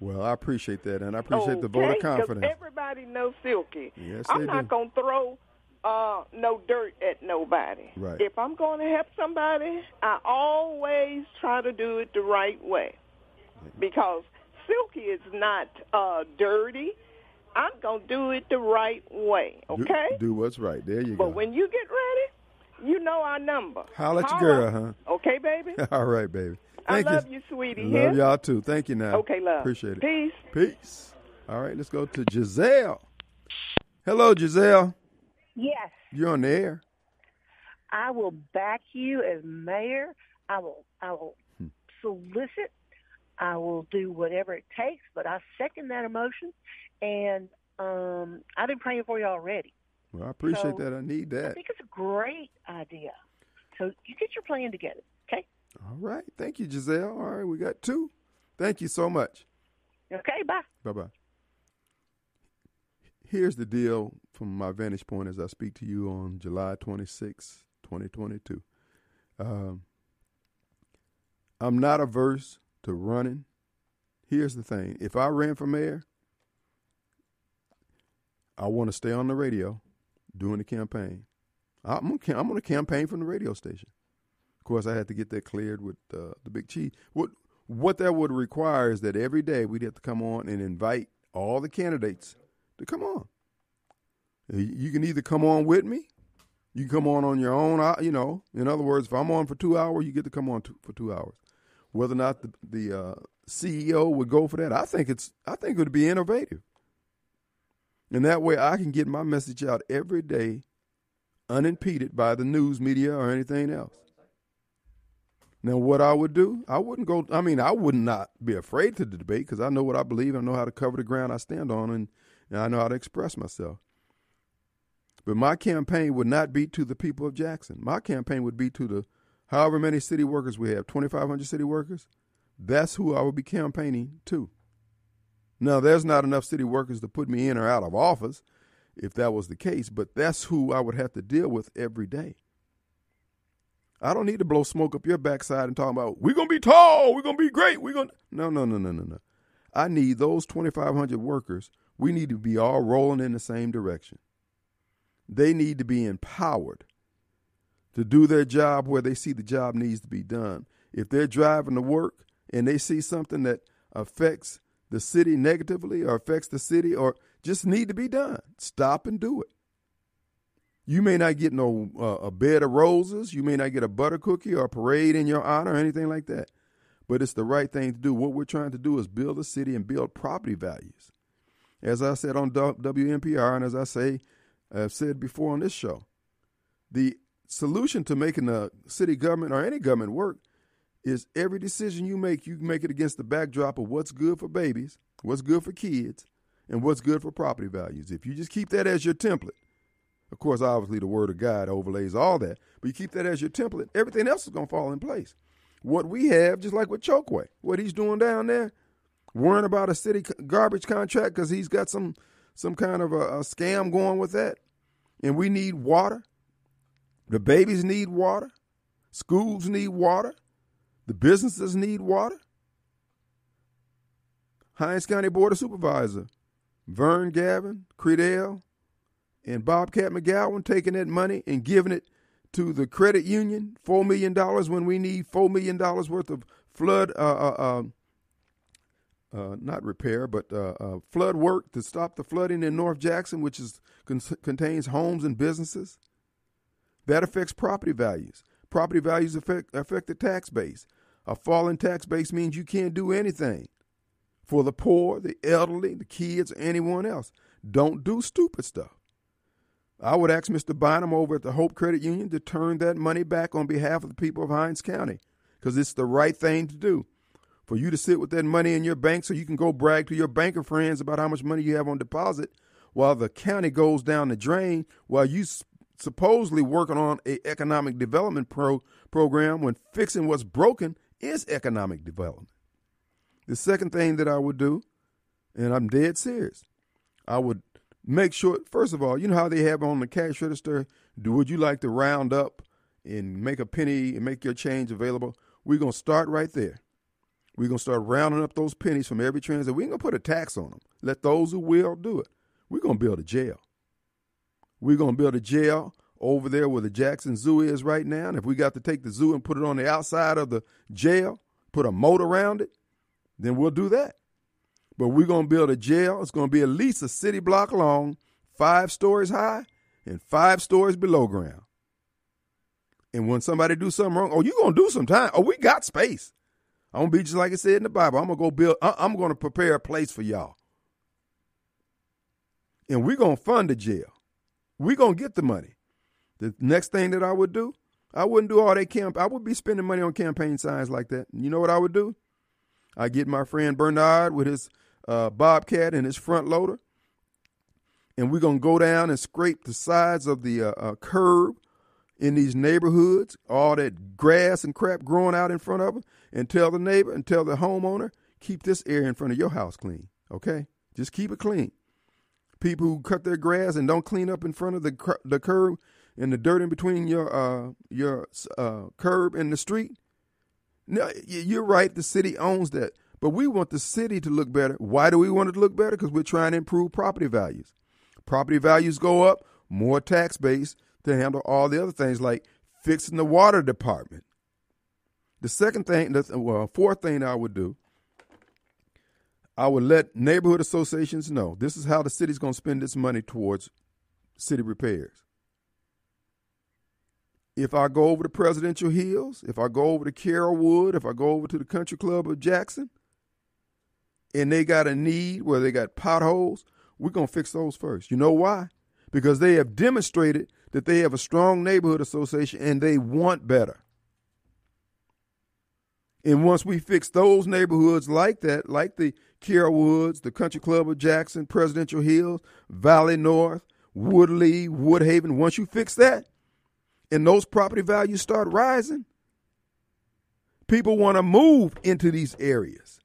Well, I appreciate that, and I appreciate the vote of confidence. everybody knows Silky. Yes, I'm not gonna throw uh, no dirt at nobody. Right. If I'm going to help somebody, I always try to do it the right way because Silky is not uh, dirty. I'm gonna do it the right way. Do- Okay. Do, what's right. There you but go. But when you get ready, you know our number. Holla at your girl, huh? Okay, baby. All right, baby. I Thank love you, sweetie. Love yeah? y'all too. Thank you now. Okay, love. Appreciate it. Peace. Peace. All right, let's go to Giselle. Hello, Giselle. Yes, You're on the air. I will back you as mayor. I will I will Hmm. solicit. I will do whatever it takes, but I second that emotion, and um, I've been praying for you already. Well, I appreciate So, that. I need that. I think it's a great idea. So you get your plan together, okay? All right. Thank you, Giselle. All right, we got two. Thank you so much. Okay, bye. Bye bye. Here's the deal from my vantage point as I speak to you on July 26, 2022. Um, I'm not averse to running. Here's the thing if I ran for mayor, I want to stay on the radio during the campaign. I'm gonna, I'm going to campaign from the radio station. Of course, I had to get that cleared with uh, the big chief. What what that would require is that every day we'd have to come on and invite all the candidates to come on. You can either come on with me, you can come on on your own. You know, in other words, if I'm on for two hours, you get to come on for two hours. Whether or not the, the uh, CEO would go for that, I think it's I think it would be innovative. And that way, I can get my message out every day, unimpeded by the news media or anything else. Now, what I would do, I wouldn't go. I mean, I would not be afraid to debate because I know what I believe. I know how to cover the ground I stand on, and, and I know how to express myself. But my campaign would not be to the people of Jackson. My campaign would be to the however many city workers we have, 2,500 city workers. That's who I would be campaigning to. Now, there's not enough city workers to put me in or out of office if that was the case, but that's who I would have to deal with every day. I don't need to blow smoke up your backside and talk about we're gonna be tall, we're gonna be great, we're gonna no no no no no no. I need those twenty five hundred workers. We need to be all rolling in the same direction. They need to be empowered to do their job where they see the job needs to be done. If they're driving to work and they see something that affects the city negatively or affects the city or just need to be done, stop and do it. You may not get no uh, a bed of roses. You may not get a butter cookie or a parade in your honor or anything like that. But it's the right thing to do. What we're trying to do is build a city and build property values. As I said on WMPR, and as I say, I've said before on this show, the solution to making the city government or any government work is every decision you make, you make it against the backdrop of what's good for babies, what's good for kids, and what's good for property values. If you just keep that as your template, of course, obviously the word of God overlays all that, but you keep that as your template, everything else is going to fall in place. What we have, just like with Chokwe, what he's doing down there, worrying about a city garbage contract because he's got some some kind of a, a scam going with that, and we need water. The babies need water. Schools need water. The businesses need water. Hinds County Board of Supervisor, Vern Gavin, Credell, and Bobcat McGowan taking that money and giving it to the credit union, $4 million when we need $4 million worth of flood, uh, uh, uh, uh, not repair, but uh, uh, flood work to stop the flooding in North Jackson, which is con- contains homes and businesses. That affects property values. Property values affect, affect the tax base. A falling tax base means you can't do anything for the poor, the elderly, the kids, or anyone else. Don't do stupid stuff. I would ask Mr. Bynum over at the Hope Credit Union to turn that money back on behalf of the people of Hinds County because it's the right thing to do. For you to sit with that money in your bank so you can go brag to your banker friends about how much money you have on deposit while the county goes down the drain while you supposedly working on a economic development pro- program when fixing what's broken is economic development. The second thing that I would do, and I'm dead serious, I would make sure first of all, you know how they have on the cash register, do would you like to round up and make a penny and make your change available? We're gonna start right there. We're gonna start rounding up those pennies from every transaction. We ain't gonna put a tax on them. Let those who will do it. We're gonna build a jail. We're gonna build a jail over there where the Jackson Zoo is right now. And if we got to take the zoo and put it on the outside of the jail, put a moat around it, then we'll do that. But we're going to build a jail. It's going to be at least a city block long, five stories high, and five stories below ground. And when somebody do something wrong, oh, you going to do some time. Oh, we got space. I'm going to be just like it said in the Bible. I'm going to go build, uh, I'm going to prepare a place for y'all. And we're going to fund the jail. We're going to get the money. The next thing that I would do, I wouldn't do all that camp. I would be spending money on campaign signs like that. You know what I would do? I get my friend Bernard with his uh, Bobcat and his front loader, and we're gonna go down and scrape the sides of the uh, uh, curb in these neighborhoods, all that grass and crap growing out in front of them, and tell the neighbor and tell the homeowner, keep this area in front of your house clean. Okay, just keep it clean. People who cut their grass and don't clean up in front of the the curb and the dirt in between your uh, your uh, curb and the street. No, you're right. The city owns that, but we want the city to look better. Why do we want it to look better? Because we're trying to improve property values. Property values go up, more tax base to handle all the other things like fixing the water department. The second thing, well, fourth thing I would do, I would let neighborhood associations know this is how the city's going to spend its money towards city repairs if I go over to Presidential Hills, if I go over to Carrollwood, if I go over to the Country Club of Jackson, and they got a need where they got potholes, we're going to fix those first. You know why? Because they have demonstrated that they have a strong neighborhood association and they want better. And once we fix those neighborhoods like that, like the Carrollwoods, the Country Club of Jackson, Presidential Hills, Valley North, Woodley, Woodhaven, once you fix that, and those property values start rising, people want to move into these areas.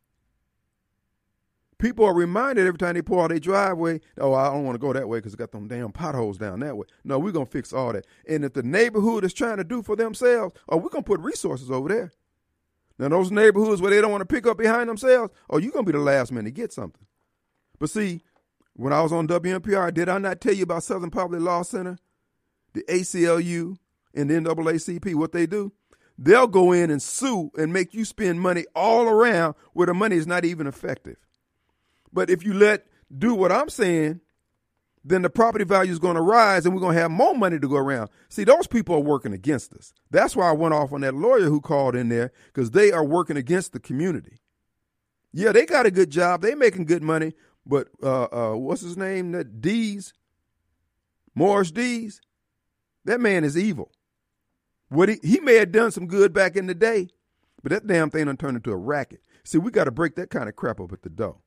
People are reminded every time they pull out their driveway, oh, I don't want to go that way because it got them damn potholes down that way. No, we're going to fix all that. And if the neighborhood is trying to do for themselves, oh, we're going to put resources over there. Now, those neighborhoods where they don't want to pick up behind themselves, oh, you're to be the last man to get something. But see, when I was on WMPR, did I not tell you about Southern Poverty Law Center, the ACLU, and the NAACP, what they do, they'll go in and sue and make you spend money all around where the money is not even effective. But if you let do what I'm saying, then the property value is going to rise and we're going to have more money to go around. See, those people are working against us. That's why I went off on that lawyer who called in there because they are working against the community. Yeah, they got a good job. They making good money. But uh, uh, what's his name? That Dees, Morris Dees. That man is evil. What he, he may have done some good back in the day, but that damn thing done turned into a racket. See, we got to break that kind of crap up at the door.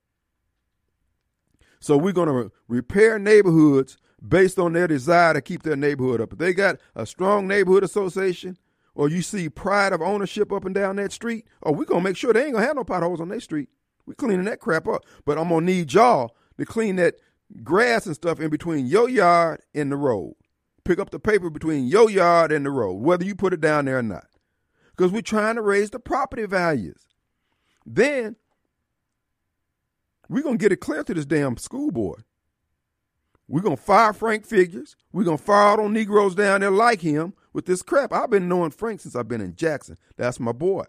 So we're going to repair neighborhoods based on their desire to keep their neighborhood up. If they got a strong neighborhood association, or you see pride of ownership up and down that street, oh, we're going to make sure they ain't going to have no potholes on their street. We're cleaning that crap up. But I'm going to need y'all to clean that grass and stuff in between your yard and the road pick up the paper between your yard and the road, whether you put it down there or not. Because we're trying to raise the property values. Then we're going to get it clear to this damn school board. We're going to fire Frank Figgers. We're going to fire all those Negroes down there like him with this crap. I've been knowing Frank since I've been in Jackson. That's my boy.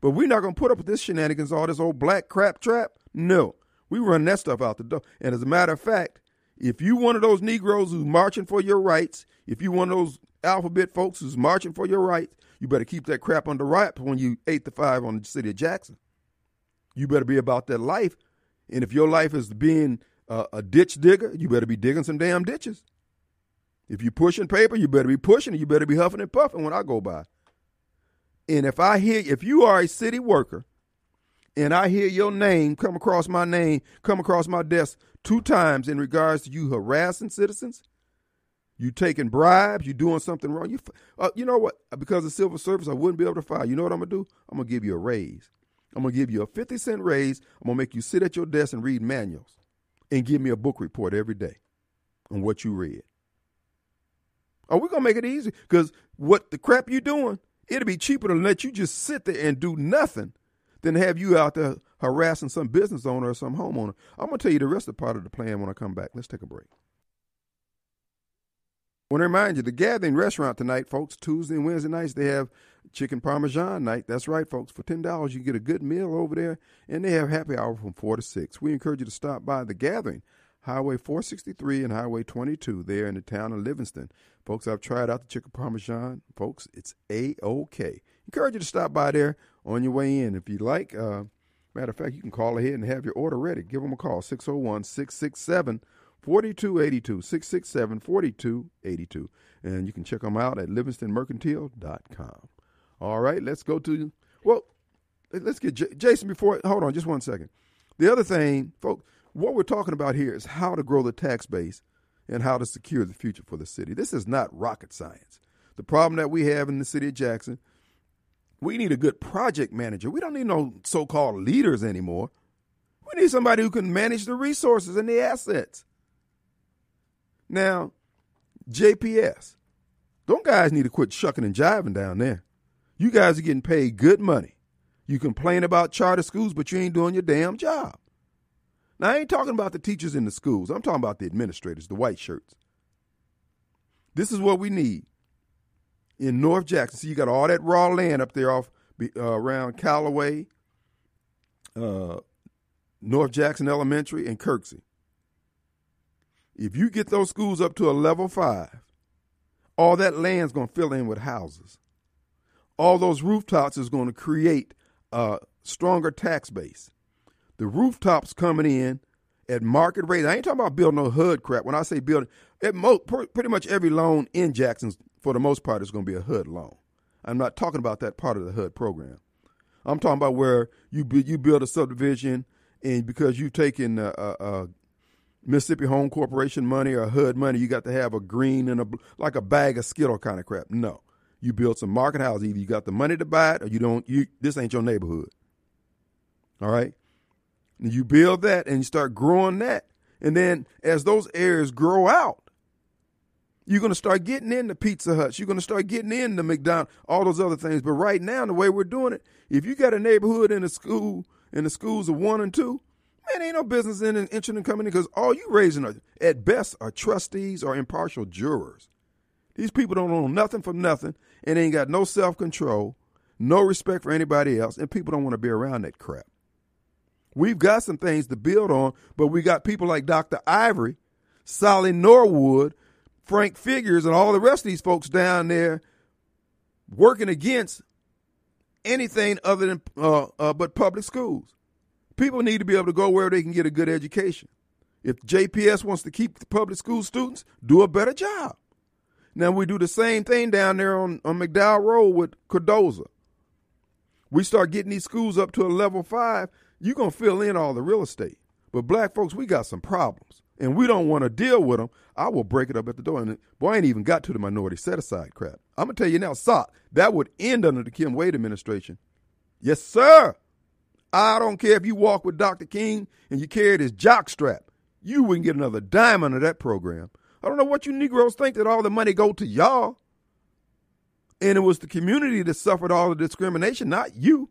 But we're not going to put up with this shenanigans, all this old black crap trap. No. We run that stuff out the door. And as a matter of fact, if you one of those Negroes who's marching for your rights, if you one of those alphabet folks who's marching for your rights, you better keep that crap under wraps when you eight to five on the city of Jackson. You better be about that life. And if your life is being a ditch digger, you better be digging some damn ditches. If you're pushing paper, you better be pushing it. You better be huffing and puffing when I go by. And if I hear, if you are a city worker and I hear your name come across my name, come across my desk two times in regards to you harassing citizens, you taking bribes, you doing something wrong. You, uh, you know what? Because of civil service, I wouldn't be able to fire. You know what I'm gonna do? I'm gonna give you a raise. I'm gonna give you a 50 cent raise. I'm gonna make you sit at your desk and read manuals, and give me a book report every day on what you read. Are we gonna make it easy? Because what the crap you doing, it'll be cheaper to let you just sit there and do nothing than have you out there harassing some business owner or some homeowner. I'm going to tell you the rest of the part of the plan when I come back. Let's take a break. Want to remind you, the Gathering Restaurant tonight, folks, Tuesday and Wednesday nights, they have chicken parmesan night. That's right, folks. For $10, you get a good meal over there, and they have happy hour from 4 to 6. We encourage you to stop by the Gathering, Highway 463 and Highway 22, there in the town of Livingston. Folks, I've tried out the chicken parmesan. Folks, it's A-OK. Encourage you to stop by there on your way in. If you like, uh, matter of fact, you can call ahead and have your order ready. Give them a call, 601 667 4282, 667 4282. And you can check them out at livingstonmercantile.com. All right, let's go to, well, let's get J- Jason before, hold on just one second. The other thing, folks, what we're talking about here is how to grow the tax base and how to secure the future for the city. This is not rocket science. The problem that we have in the city of Jackson, we need a good project manager. We don't need no so called leaders anymore. We need somebody who can manage the resources and the assets. Now, JPS, those guys need to quit shucking and jiving down there. You guys are getting paid good money. You complain about charter schools, but you ain't doing your damn job. Now, I ain't talking about the teachers in the schools. I'm talking about the administrators, the white shirts. This is what we need in North Jackson. See, you got all that raw land up there off uh, around Callaway, uh, North Jackson Elementary, and Kirksey. If you get those schools up to a level five, all that land's going to fill in with houses. All those rooftops is going to create a stronger tax base. The rooftops coming in at market rate. I ain't talking about building no HUD crap. When I say building, at mo- pretty much every loan in Jackson's, for the most part, is going to be a HUD loan. I'm not talking about that part of the HUD program. I'm talking about where you you build a subdivision and because you've taken uh, Mississippi Home Corporation money or HUD money, you got to have a green and a like a bag of Skittle kind of crap. No, you build some market house. Either you got the money to buy it, or you don't. You this ain't your neighborhood. All right, you build that and you start growing that, and then as those areas grow out, you're to start getting into Pizza Huts. You're to start getting into McDonald's, all those other things. But right now, the way we're doing it, if you got a neighborhood in a school, in the schools of one and two, Man, ain't no business in an interesting company because all you raising are, at best, are trustees or impartial jurors. These people don't own nothing from nothing and ain't got no self control, no respect for anybody else, and people don't want to be around that crap. We've got some things to build on, but we got people like Dr. Ivory, Sally Norwood, Frank Figgers, and all the rest of these folks down there working against anything other than uh, uh, but public schools. People need to be able to go where they can get a good education. If JPS wants to keep the public school students, do a better job. Now we do the same thing down there on, on McDowell Road with Cardozo. We start getting these schools up to a level five, you're gonna fill in all the real estate. But black folks, we got some problems. And we don't want to deal with them. I will break it up at the door. And boy, I ain't even got to the minority set aside crap. I'm gonna tell you now, sock, that would end under the Kim Wade administration. Yes, sir. I don't care if you walk with Dr. King and you carried his jock strap. You wouldn't get another dime under that program. I don't know what you Negroes think that all the money go to y'all. And it was the community that suffered all the discrimination, not you.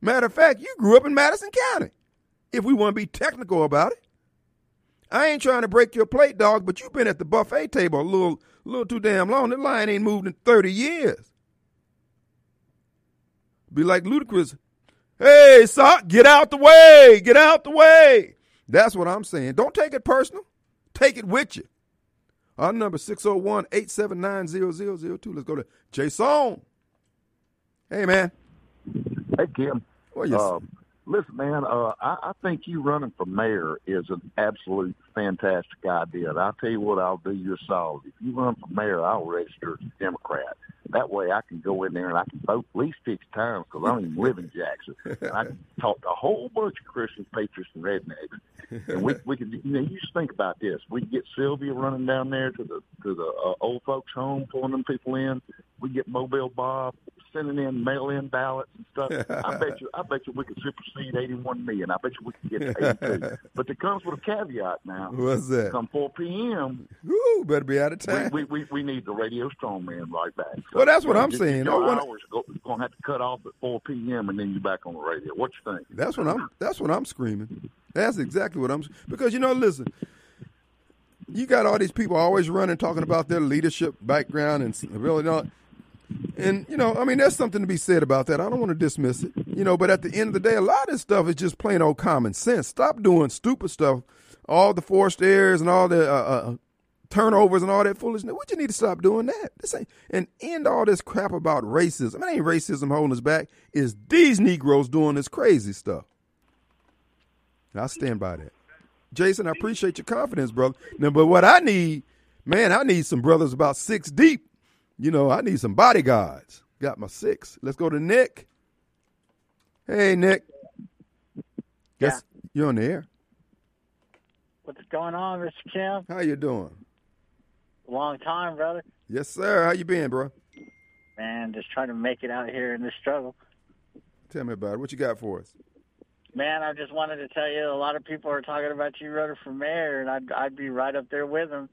Matter of fact, you grew up in Madison County. If we want to be technical about it. I ain't trying to break your plate, dog, but you've been at the buffet table a little, little too damn long. That line ain't moved in 30 years. Be like Ludacris Hey, sock, get out the way. Get out the way. That's what I'm saying. Don't take it personal. Take it with you. Our number 601 879 0002. Let's go to Jason. Hey, man. Hey, Kim. Well, yes. Uh, listen, man, uh, I, I think you running for mayor is an absolute fantastic idea. And I'll tell you what, I'll do you a solid. If you run for mayor, I'll register as a Democrat. That way I can go in there and I can vote at least six times because I don't even live in Jackson. And I can talk to a whole bunch of Christian patriots, and rednecks. And we we could you know you just think about this. We get Sylvia running down there to the to the uh, old folks home, pulling them people in. We get Mobile Bob sending in mail-in ballots and stuff. I bet you, I bet you we could supersede 81 million. I bet you we could get to 82. but it comes with a caveat now. What's that? Come 4 p.m. Ooh, better be out of time. We we, we, we need the radio strongman right back. So, well, that's what I'm saying. Your wanna... hours go, going to have to cut off at 4 p.m. and then you're back on the radio. What you think? That's what I'm. That's what I'm screaming. That's exactly what I'm. Because you know, listen, you got all these people always running talking about their leadership background and really not. And you know, I mean, there's something to be said about that. I don't want to dismiss it, you know. But at the end of the day, a lot of this stuff is just plain old common sense. Stop doing stupid stuff, all the forced errors and all the uh, uh, turnovers and all that foolishness. What you need to stop doing that. This ain't and end all this crap about racism. It ain't racism holding us back. Is these Negroes doing this crazy stuff? I stand by that. Jason, I appreciate your confidence, brother. Now, but what I need, man, I need some brothers about six deep. You know, I need some bodyguards. Got my six. Let's go to Nick. Hey, Nick. Guess you're on the air. What's going on, Mr. Kim? How you doing? Long time, brother. Yes, sir. How you been, bro? Man, just trying to make it out here in this struggle. Tell me about it. What you got for us? Man, I just wanted to tell you, a lot of people are talking about you running for mayor, and I'd I'd be right up there with them.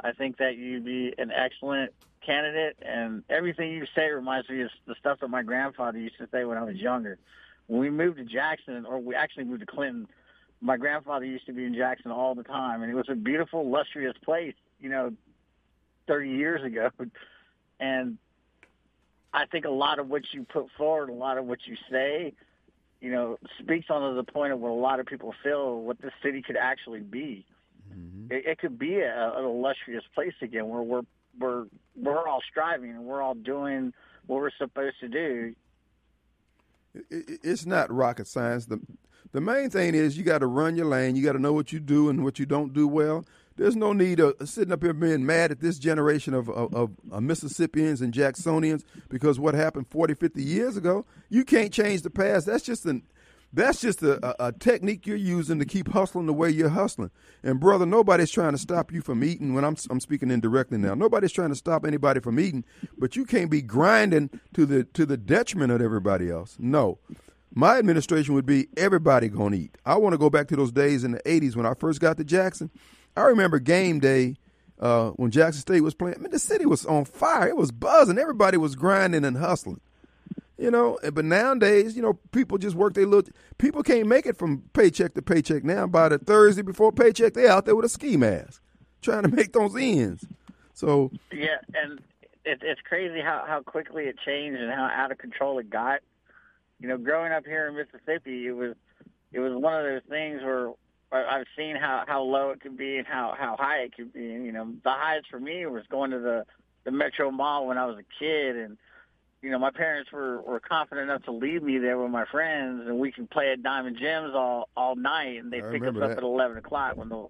I think that you'd be an excellent candidate, and everything you say reminds me of the stuff that my grandfather used to say when I was younger. When we moved to Jackson, or we actually moved to Clinton, my grandfather used to be in Jackson all the time, and it was a beautiful, lustrous place, you know, 30 years ago. And I think a lot of what you put forward, a lot of what you say, you know, speaks on to the point of what a lot of people feel what this city could actually be. Mm-hmm. It, it could be a, an illustrious place again where we're we're we're all striving and we're all doing what we're supposed to do. It's not rocket science. the The main thing is you got to run your lane. You got to know what you do and what you don't do well. There's no need of sitting up here being mad at this generation of, of, of, Mississippians and Jacksonians because what happened 40, 50 years ago, you can't change the past. That's just an that's just a, a, technique you're using to keep hustling the way you're hustling. And brother, nobody's trying to stop you from eating. When I'm I'm speaking indirectly now, nobody's trying to stop anybody from eating. But you can't be grinding to the to the detriment of everybody else. No, my administration would be everybody gonna eat. I want to go back to those days in the '80s when I first got to Jackson. I remember game day uh, when Jackson State was playing. I mean, the city was on fire. It was buzzing. Everybody was grinding and hustling. You know, eh, but nowadays, you know, people just work their little. People can't make it from paycheck to paycheck now. By the Thursday before paycheck, they're out there with a ski mask, trying to make those ends. So yeah, and it, it's crazy how how quickly it changed and how out of control it got. You know, growing up here in Mississippi, it was it was one of those things where I've seen how how low it could be and how how high it could be. And, you know, the highest for me was going to the the Metro Mall when I was a kid and you know, my parents were, were confident enough to leave me there with my friends, and we could play at Diamond Gems all all night, and they pick us up that. at eleven o'clock when the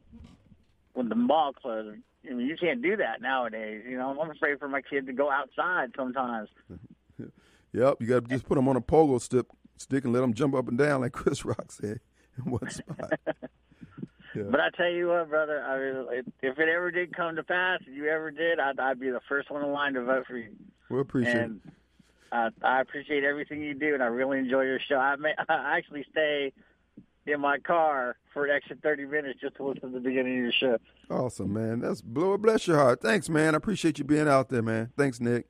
when the mall closed. I mean, you can't do that nowadays. You know, I'm afraid for my kid to go outside sometimes. yep, you got to just put them on a pogo stick, stick and let them jump up and down like Chris Rock said in one spot. Yeah. But I tell you what, brother, I mean, if it ever did come to pass, if you ever did, I'd, I'd be the first one in line to vote for you. We appreciate and, it. I, I appreciate everything you do, and I really enjoy your show. I, may, I actually stay in my car for an extra 30 minutes just to listen to the beginning of your show. Awesome, man. That's blow a bless your heart. Thanks, man. I appreciate you being out there, man. Thanks, Nick.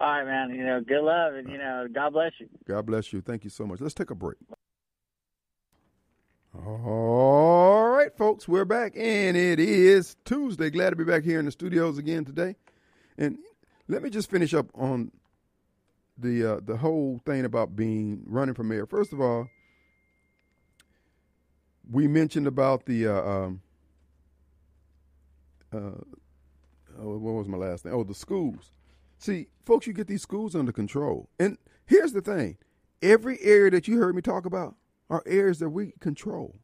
All right, man. You know, good love, and you know, God bless you. God bless you. Thank you so much. Let's take a break. All right, folks, we're back, and it is Tuesday. Glad to be back here in the studios again today. And let me just finish up on the uh, the whole thing about being running for mayor. First of all, we mentioned about the uh, um, uh, oh, what was my last thing? Oh, the schools. See, folks, you get these schools under control, and here's the thing: every area that you heard me talk about are areas that we control.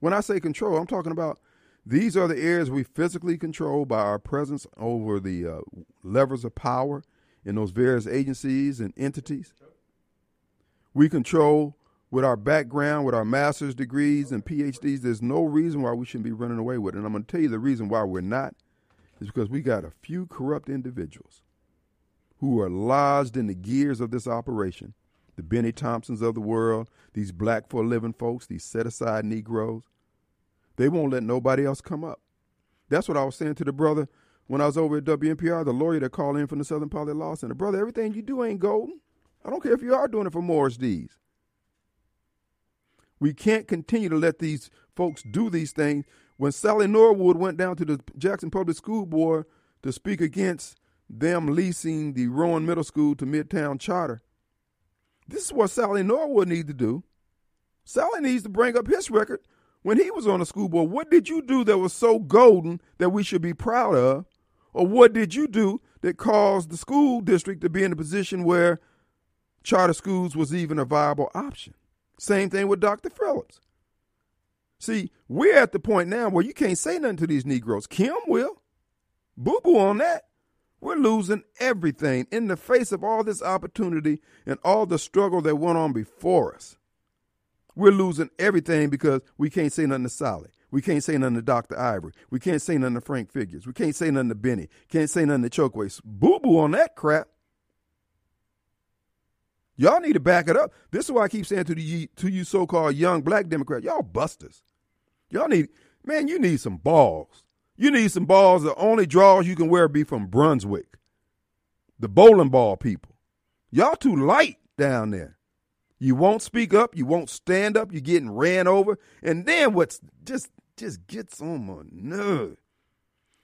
When I say control, I'm talking about these are the areas we physically control by our presence over the uh, levers of power in those various agencies and entities. We control with our background, with our master's degrees and PhDs. There's no reason why we shouldn't be running away with it. And I'm going to tell you the reason why we're not is because we got a few corrupt individuals who are lodged in the gears of this operation. The Bennie Thompsons of the world, these black for a living folks, these set aside Negroes, they won't let nobody else come up. That's what I was saying to the brother when I was over at WMPR, the lawyer that called in from the Southern Poverty Law Center, brother, everything you do ain't golden. I don't care if you are doing it for Morris Dees. We can't continue to let these folks do these things. When Sally Norwood went down to the Jackson Public School Board to speak against them leasing the Rowan Middle School to Midtown Charter, this is what Sally Norwood needs to do. Sally needs to bring up his record when he was on the school board. What did you do that was so golden that we should be proud of? Or what did you do that caused the school district to be in a position where charter schools was even a viable option? Same thing with Dr. Phillips. See, we're at the point now where you can't say nothing to these Negroes. Kim will. Boo boo on that. We're losing everything in the face of all this opportunity and all the struggle that went on before us. We're losing everything because we can't say nothing to Solid. We can't say nothing to Dr. Ivory. We can't say nothing to Frank Figgers. We can't say nothing to Bennie. Can't say nothing to Chokwe. Boo boo on that crap. Y'all need to back it up. This is why I keep saying to the to you so-called young black Democrats, y'all busters. Y'all need man, you need some balls. You need some balls. The only draws you can wear be from Brunswick. The bowling ball people. Y'all too light down there. You won't speak up, you won't stand up, you're getting ran over. And then what's just just gets on my nerve.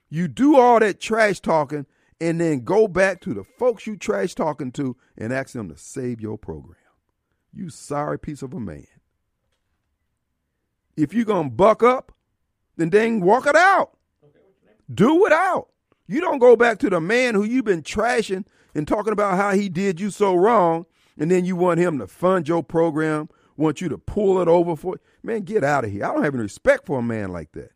You do all that trash talking and then go back to the folks you trash talking to and ask them to save your program. You sorry piece of a man. If you're going to buck up, then dang, walk it out. Do it out. You don't go back to the man who you've been trashing and talking about how he did you so wrong, and then you want him to fund your program, want you to pull it over for Man, get out of here. I don't have any respect for a man like that.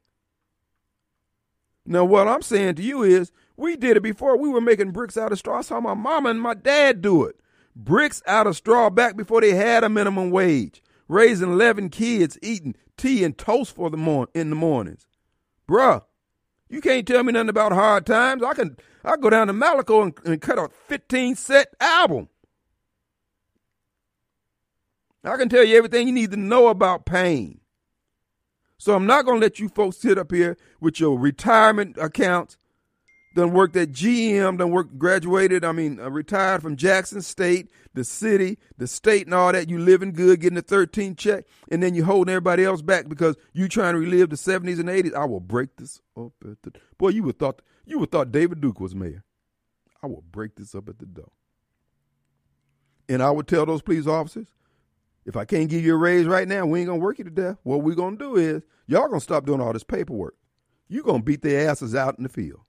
Now, what I'm saying to you is we did it before. We were making bricks out of straw. I saw my mama and my dad do it. Bricks out of straw back before they had a minimum wage. Raising 11 kids, eating tea and toast for the mor- in the mornings. Bruh, you can't tell me nothing about hard times. I can I go down to Malaco and, and cut a 15 set album. I can tell you everything you need to know about pain. So I'm not going to let you folks sit up here with your retirement accounts done worked at GM, done worked, graduated, I mean, uh, retired from Jackson State, the city, the state, and all that. You living good, getting a 13 check, and then you holding everybody else back because you trying to relive the 70s and 80s. I will break this up at the boy. You would thought you would thought David Duke was mayor. I will break this up at the door, and I would tell those police officers. If I can't give you a raise right now, we ain't gonna work you to death. What we gonna do is y'all gonna stop doing all this paperwork. You gonna beat their asses out in the field.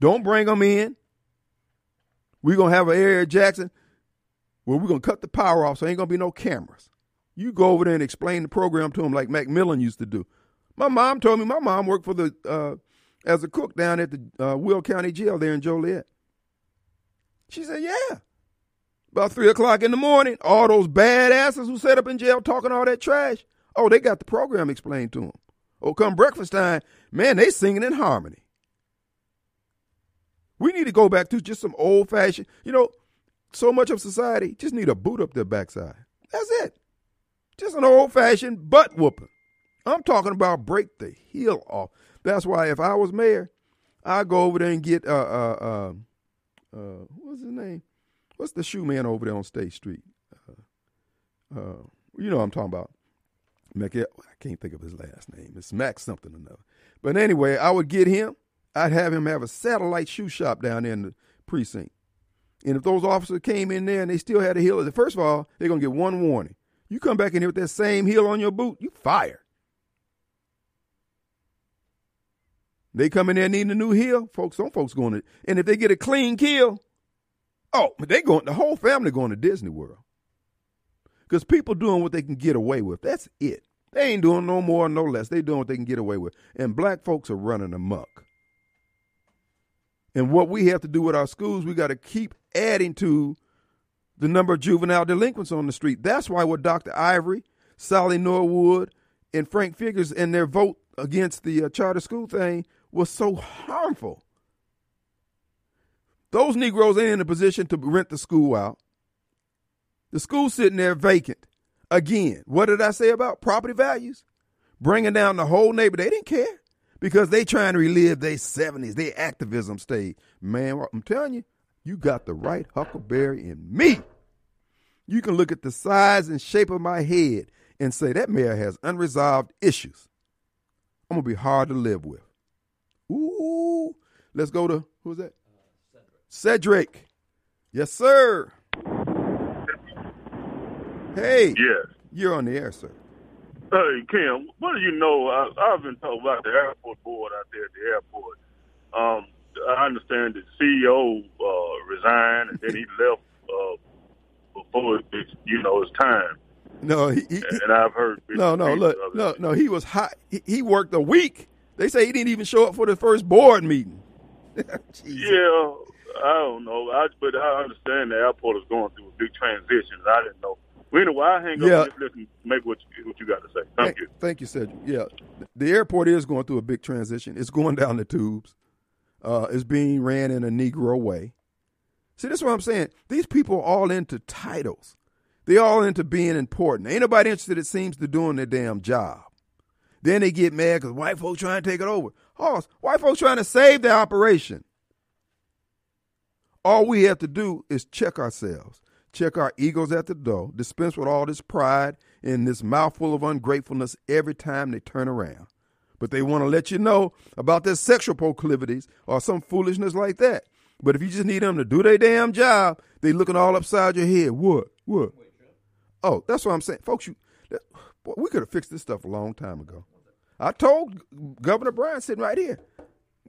Don't bring them in. Going to have an Eric Jackson where going to cut the power off so ain't to be no cameras. You go over there and explain the program to them like Macmillan used to do. My mom told me my mom worked for the uh, as a cook down at the uh, Will County Jail there in Joliet. She said, "Yeah." About three o'clock in the morning, all those badasses who set up in jail talking all that trash. Oh, they got the program explained to them. Oh, come breakfast time, man, they singing in harmony. We need to go back to just some old fashioned, you know, so much of society just need a boot up their backside. That's it. Just an old fashioned butt whooping. I'm talking about break the heel off. That's why if I was mayor, I'd go over there and get uh uh uh, uh what's his name? What's the shoe man over there on State Street? Uh, uh you know what I'm talking about. I can't think of his last name. It's Max something or another. But anyway, I would get him I'd have him have a satellite shoe shop down there in the precinct. And if those officers came in there and they still had a heel, first of all, they're gonna get one warning. You come back in here with that same heel on your boot, you fire. They come in there needing a new heel, folks. Some folks going to, and if they get a clean kill, oh, they going. The whole family going to Disney World because people doing what they can get away with. That's it. They ain't doing no more, no less. They doing what they can get away with, and black folks are running amok. And what we have to do with our schools, we got to keep adding to the number of juvenile delinquents on the street. That's why what Dr. Ivory, Sally Norwood, and Frank Figgers and their vote against the uh, charter school thing was so harmful. Those Negroes ain't in a position to rent the school out. The school's sitting there vacant. Again, what did I say about property values? Bringing down the whole neighborhood. They didn't care because they trying to relive their 70s, their activism stage. Man, I'm telling you, you got the right huckleberry in me. You can look at the size and shape of my head and say that mayor has unresolved issues. I'm gonna be hard to live with. Ooh, let's go to who's that? Cedric. Yes, sir. Hey. Yes. You're on the air, sir. Hey, Kim, what do you know? I, I've been talking about the airport board out there at the airport. Um, I understand the CEO uh, resigned and then he left uh, before it, you know his time. No, he, he, and I've heard. no, no, look, no, no. He was hot. He, he worked a week. They say he didn't even show up for the first board meeting. Yeah, I don't know. I, but I understand the airport is going through a big transition. I didn't know. Well, anyway, I hang Yeah. up and listen. Maybe what you, what you got to say. Thank you. Thank you, Cedric. Yeah, the airport is going through a big transition. It's going down the tubes. Uh, it's being ran in a Negro way. See, that's what I'm saying. These people are all into titles. They all into being important. Ain't nobody interested, it seems, to doing their damn job. Then they get mad because white folks trying to take it over. Hoss, white folks trying to save the operation. All we have to do is check ourselves, check our egos at the door, dispense with all this pride and this mouthful of ungratefulness every time they turn around. But they want to let you know about their sexual proclivities or some foolishness like that. But if you just need them to do their damn job, they looking all upside your head. What? What? Oh, that's what I'm saying, folks. You, that, boy, we could have fixed this stuff a long time ago. I told Governor Bryant sitting right here,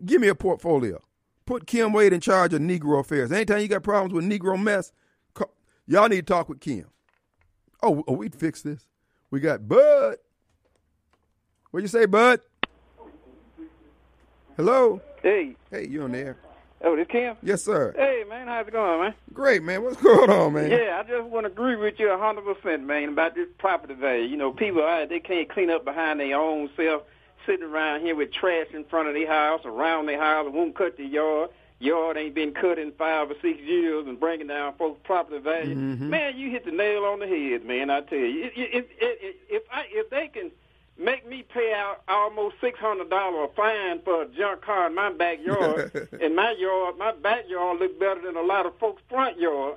give me a portfolio. Put Kim Wade in charge of Negro affairs. Anytime you got problems with Negro mess, ca- y'all need to talk with Kim. Oh, oh we'd fix this. We got Bud. What you say, Bud? Hello. Hey, Hey, you on there? oh, this Kim? Yes, sir. Hey, man, how's it going, man? Great, man. What's going on, man? Yeah, I just want to agree with you a hundred percent, man, about this property value. You know, people uh, they can't clean up behind their own self, sitting around here with trash in front of their house, around their house, and won't cut the yard. Yard ain't been cut in five or six years, and bringing down folks' property value. Mm-hmm. Man, you hit the nail on the head, man. I tell you, if if if, if, I, if they can make me pay out almost six hundred dollar fine for a junk car in my backyard, and my yard, my backyard look better than a lot of folks' front yard.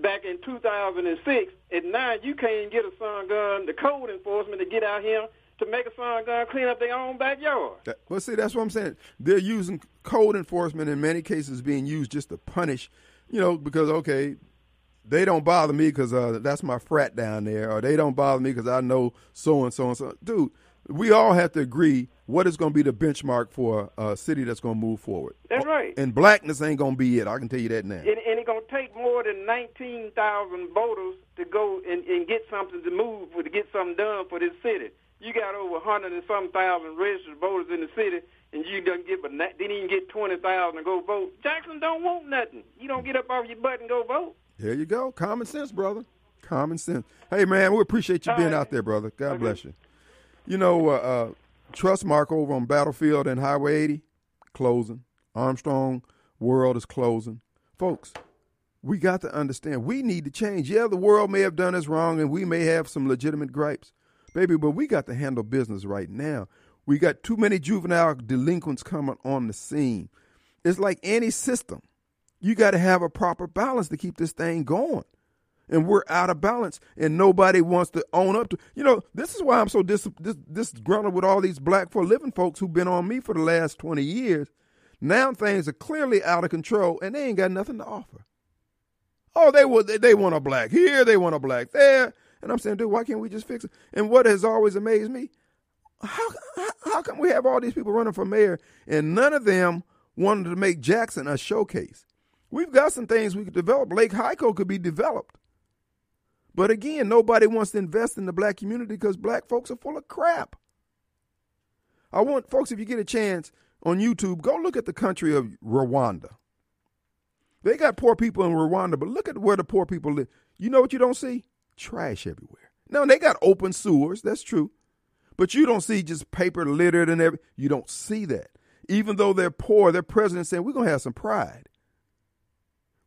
Back in 2006, and now you can't get a sun gun, the code enforcement to get out here to make a sun gun clean up their own backyard. That, well, see, that's what I'm saying. They're using code enforcement in many cases being used just to punish, you know, because okay, they don't bother me because uh, that's my frat down there, or they don't bother me because I know so and so and so. Dude, we all have to agree what is going to be the benchmark for a city that's going to move forward. That's right. And blackness ain't going to be it. I can tell you that now. And, and it's going to take more than 19,000 voters to go and, and get something to move, for, to get something done for this city. You got over 100 and some thousand registered voters in the city, and you didn't get, but didn't even get 20,000 to go vote. Jackson don't want nothing. You don't get up off your butt and go vote. There you go. Common sense, brother. Common sense. Hey, man, we appreciate you All being right. out there, brother. God bless you. You know, uh, uh, Trustmark over on Battlefield and Highway 80, closing. Armstrong World is closing. Folks, we got to understand we need to change. Yeah, the world may have done us wrong and we may have some legitimate gripes, baby, but we got to handle business right now. We got too many juvenile delinquents coming on the scene. It's like any system. You got to have a proper balance to keep this thing going. And we're out of balance, and nobody wants to own up to. You know, this is why I'm so dis, dis, disgruntled with all these black for living folks who've been on me for the last 20 years. Now things are clearly out of control, and they ain't got nothing to offer. Oh, they will. They, they want a black here, they want a black there, and I'm saying, dude, why can't we just fix it? And what has always amazed me, how how, how come we have all these people running for mayor, and none of them wanted to make Jackson a showcase? We've got some things we could develop. Lake Hico could be developed. But again, nobody wants to invest in the black community because black folks are full of crap. I want folks, if you get a chance on YouTube, go look at the country of Rwanda. They got poor people in Rwanda, but look at where the poor people live. You know what you don't see? Trash everywhere. Now they got open sewers, that's true. But you don't see just paper littered and everything. You don't see that. Even though they're poor, their president saying, We're gonna have some pride.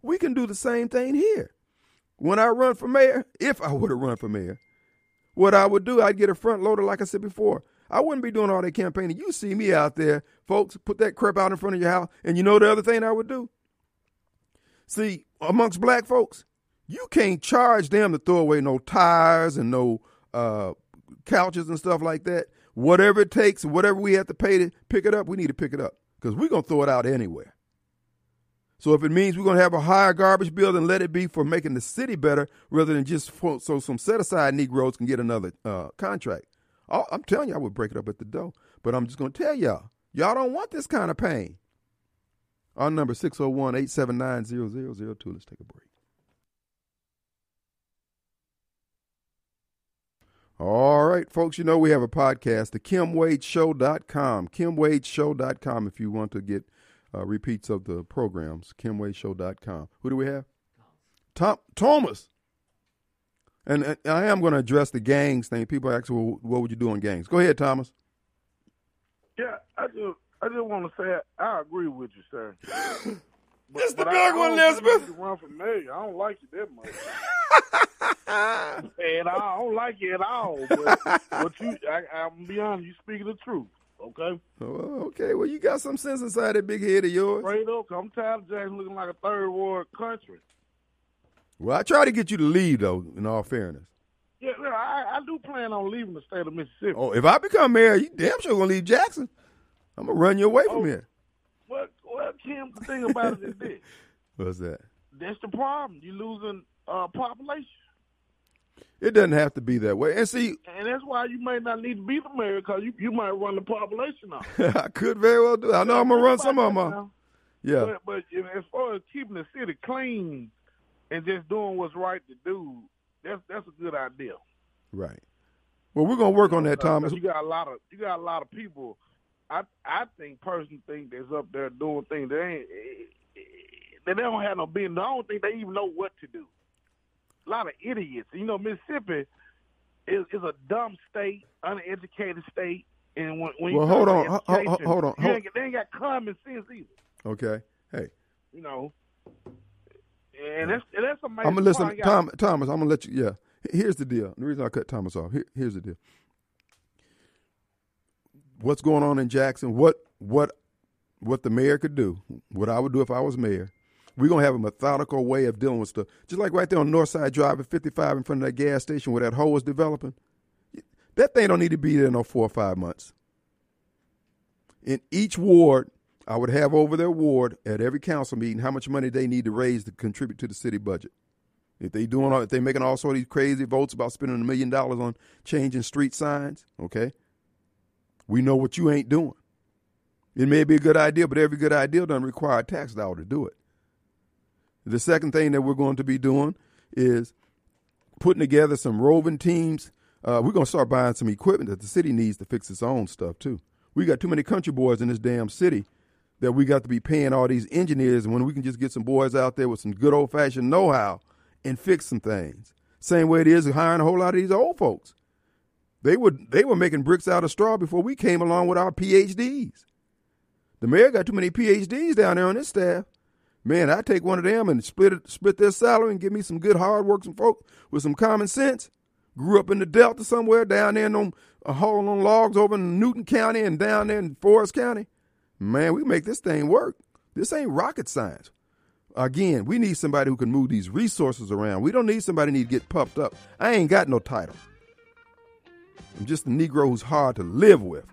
We can do the same thing here. When I run for mayor, if I would have run for mayor, what I would do, I'd get a front loader, like I said before. I wouldn't be doing all that campaigning. You see me out there, folks, put that crap out in front of your house. And you know the other thing I would do? See, amongst black folks, you can't charge them to throw away no tires and no uh, couches and stuff like that. Whatever it takes, whatever we have to pay to pick it up, we need to pick it up because we're going to throw it out anywhere. So if it means we're going to have a higher garbage bill, then let it be for making the city better rather than just for, so some set aside Negroes can get another uh, contract. i I'm telling you, I would break it up at the door. But I'm just going to tell y'all, y'all don't want this kind of pain. Our number 601 879 0002. Let's take a break. All right, folks, you know we have a podcast, the KimWadeShow.com. KimWadeShow.com if you want to get uh, repeats of the programs. KimWadeShow.com. Who do we have? Tom Thomas. And, and I am going to address the gangs thing. People ask, well, what would you do on gangs? Go ahead, Thomas. Yeah, I just I just want to say I agree with you, sir. But, It's the big I, one, Elizabeth. Run for mayor. I don't like you that much. and I don't like it at all. But, but you, I, I'm gonna be honest. You speaking the truth, okay? Oh, okay, well, you got some sense inside that big head of yours. Straight up, I'm tired of Jackson looking like a third world country. Well, I try to get you to leave, though, in all fairness. Yeah, yeah, I, I do plan on leaving the state of Mississippi. Oh, if I become mayor, you damn sure going to leave Jackson. I'm to run you away from Oh. here. Well, well, Kim, the thing about it is this: What's that? that's the problem. You're losing uh, population. It doesn't have to be that way. And see, And that's why you may not need to be the mayor because you, you might run the population off. I could very well do it. I know I'm to run some of them off. Yeah. But, but as far as keeping the city clean and just doing what's right to do, that's that's a good idea. Right. Well, we're to work on that, Thomas. You got a lot of you got a lot of people. I I think personally think that's up there doing things they ain't they don't have no business. I don't think they even know what to do. A lot of idiots. You know, Mississippi is is a dumb state, uneducated state, and when, when Well, you hold on. Ho- ho- hold on. Hold- ain't, they ain't got common sense either. Okay. Hey, You know, and that's and that's amazing. I'm to listen. Got- Tom, Thomas, I'm to let you. Yeah. Here's the deal. The reason I cut Thomas off, here, here's the deal. What's going on in Jackson? What what what the mayor could do? What I would do if I was mayor? We're gonna have a methodical way of dealing with stuff. Just like right there on North Side Drive at 55 in front of that gas station where that hole is developing. That thing don't need to be there no four or five months. In each ward, I would have over their ward at every council meeting how much money they need to raise to contribute to the city budget. If they doing all, if they making all sort of these crazy votes about spending a million dollars on changing street signs, okay, we know what you ain't doing. It may be a good idea, but every good idea doesn't require a tax dollar to do it. The second thing that we're going to be doing is putting together some roving teams. Uh, we're going to start buying some equipment that the city needs to fix its own stuff too. We got too many country boys in this damn city that we got to be paying all these engineers when we can just get some boys out there with some good old fashioned know how and fix some things. Same way it is hiring a whole lot of these old folks. They were they were making bricks out of straw before we came along with our PhDs. The mayor got too many PhDs down there on his staff. Man, I take one of them and split it, split their salary and give me some good hard working folk with some common sense. Grew up in the Delta somewhere down there in them, uh, hauling on logs over in Newton County and down there in Forrest County. Man, we make this thing work. This ain't rocket science. Again, we need somebody who can move these resources around. We don't need somebody need to get puffed up. I ain't got no title. I'm just a Negro who's hard to live with.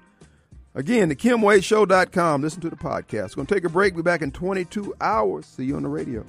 Again, the KimWadeShow.com. Listen to the podcast. We're Going to take a break. Be back in 22 hours. See you on the radio.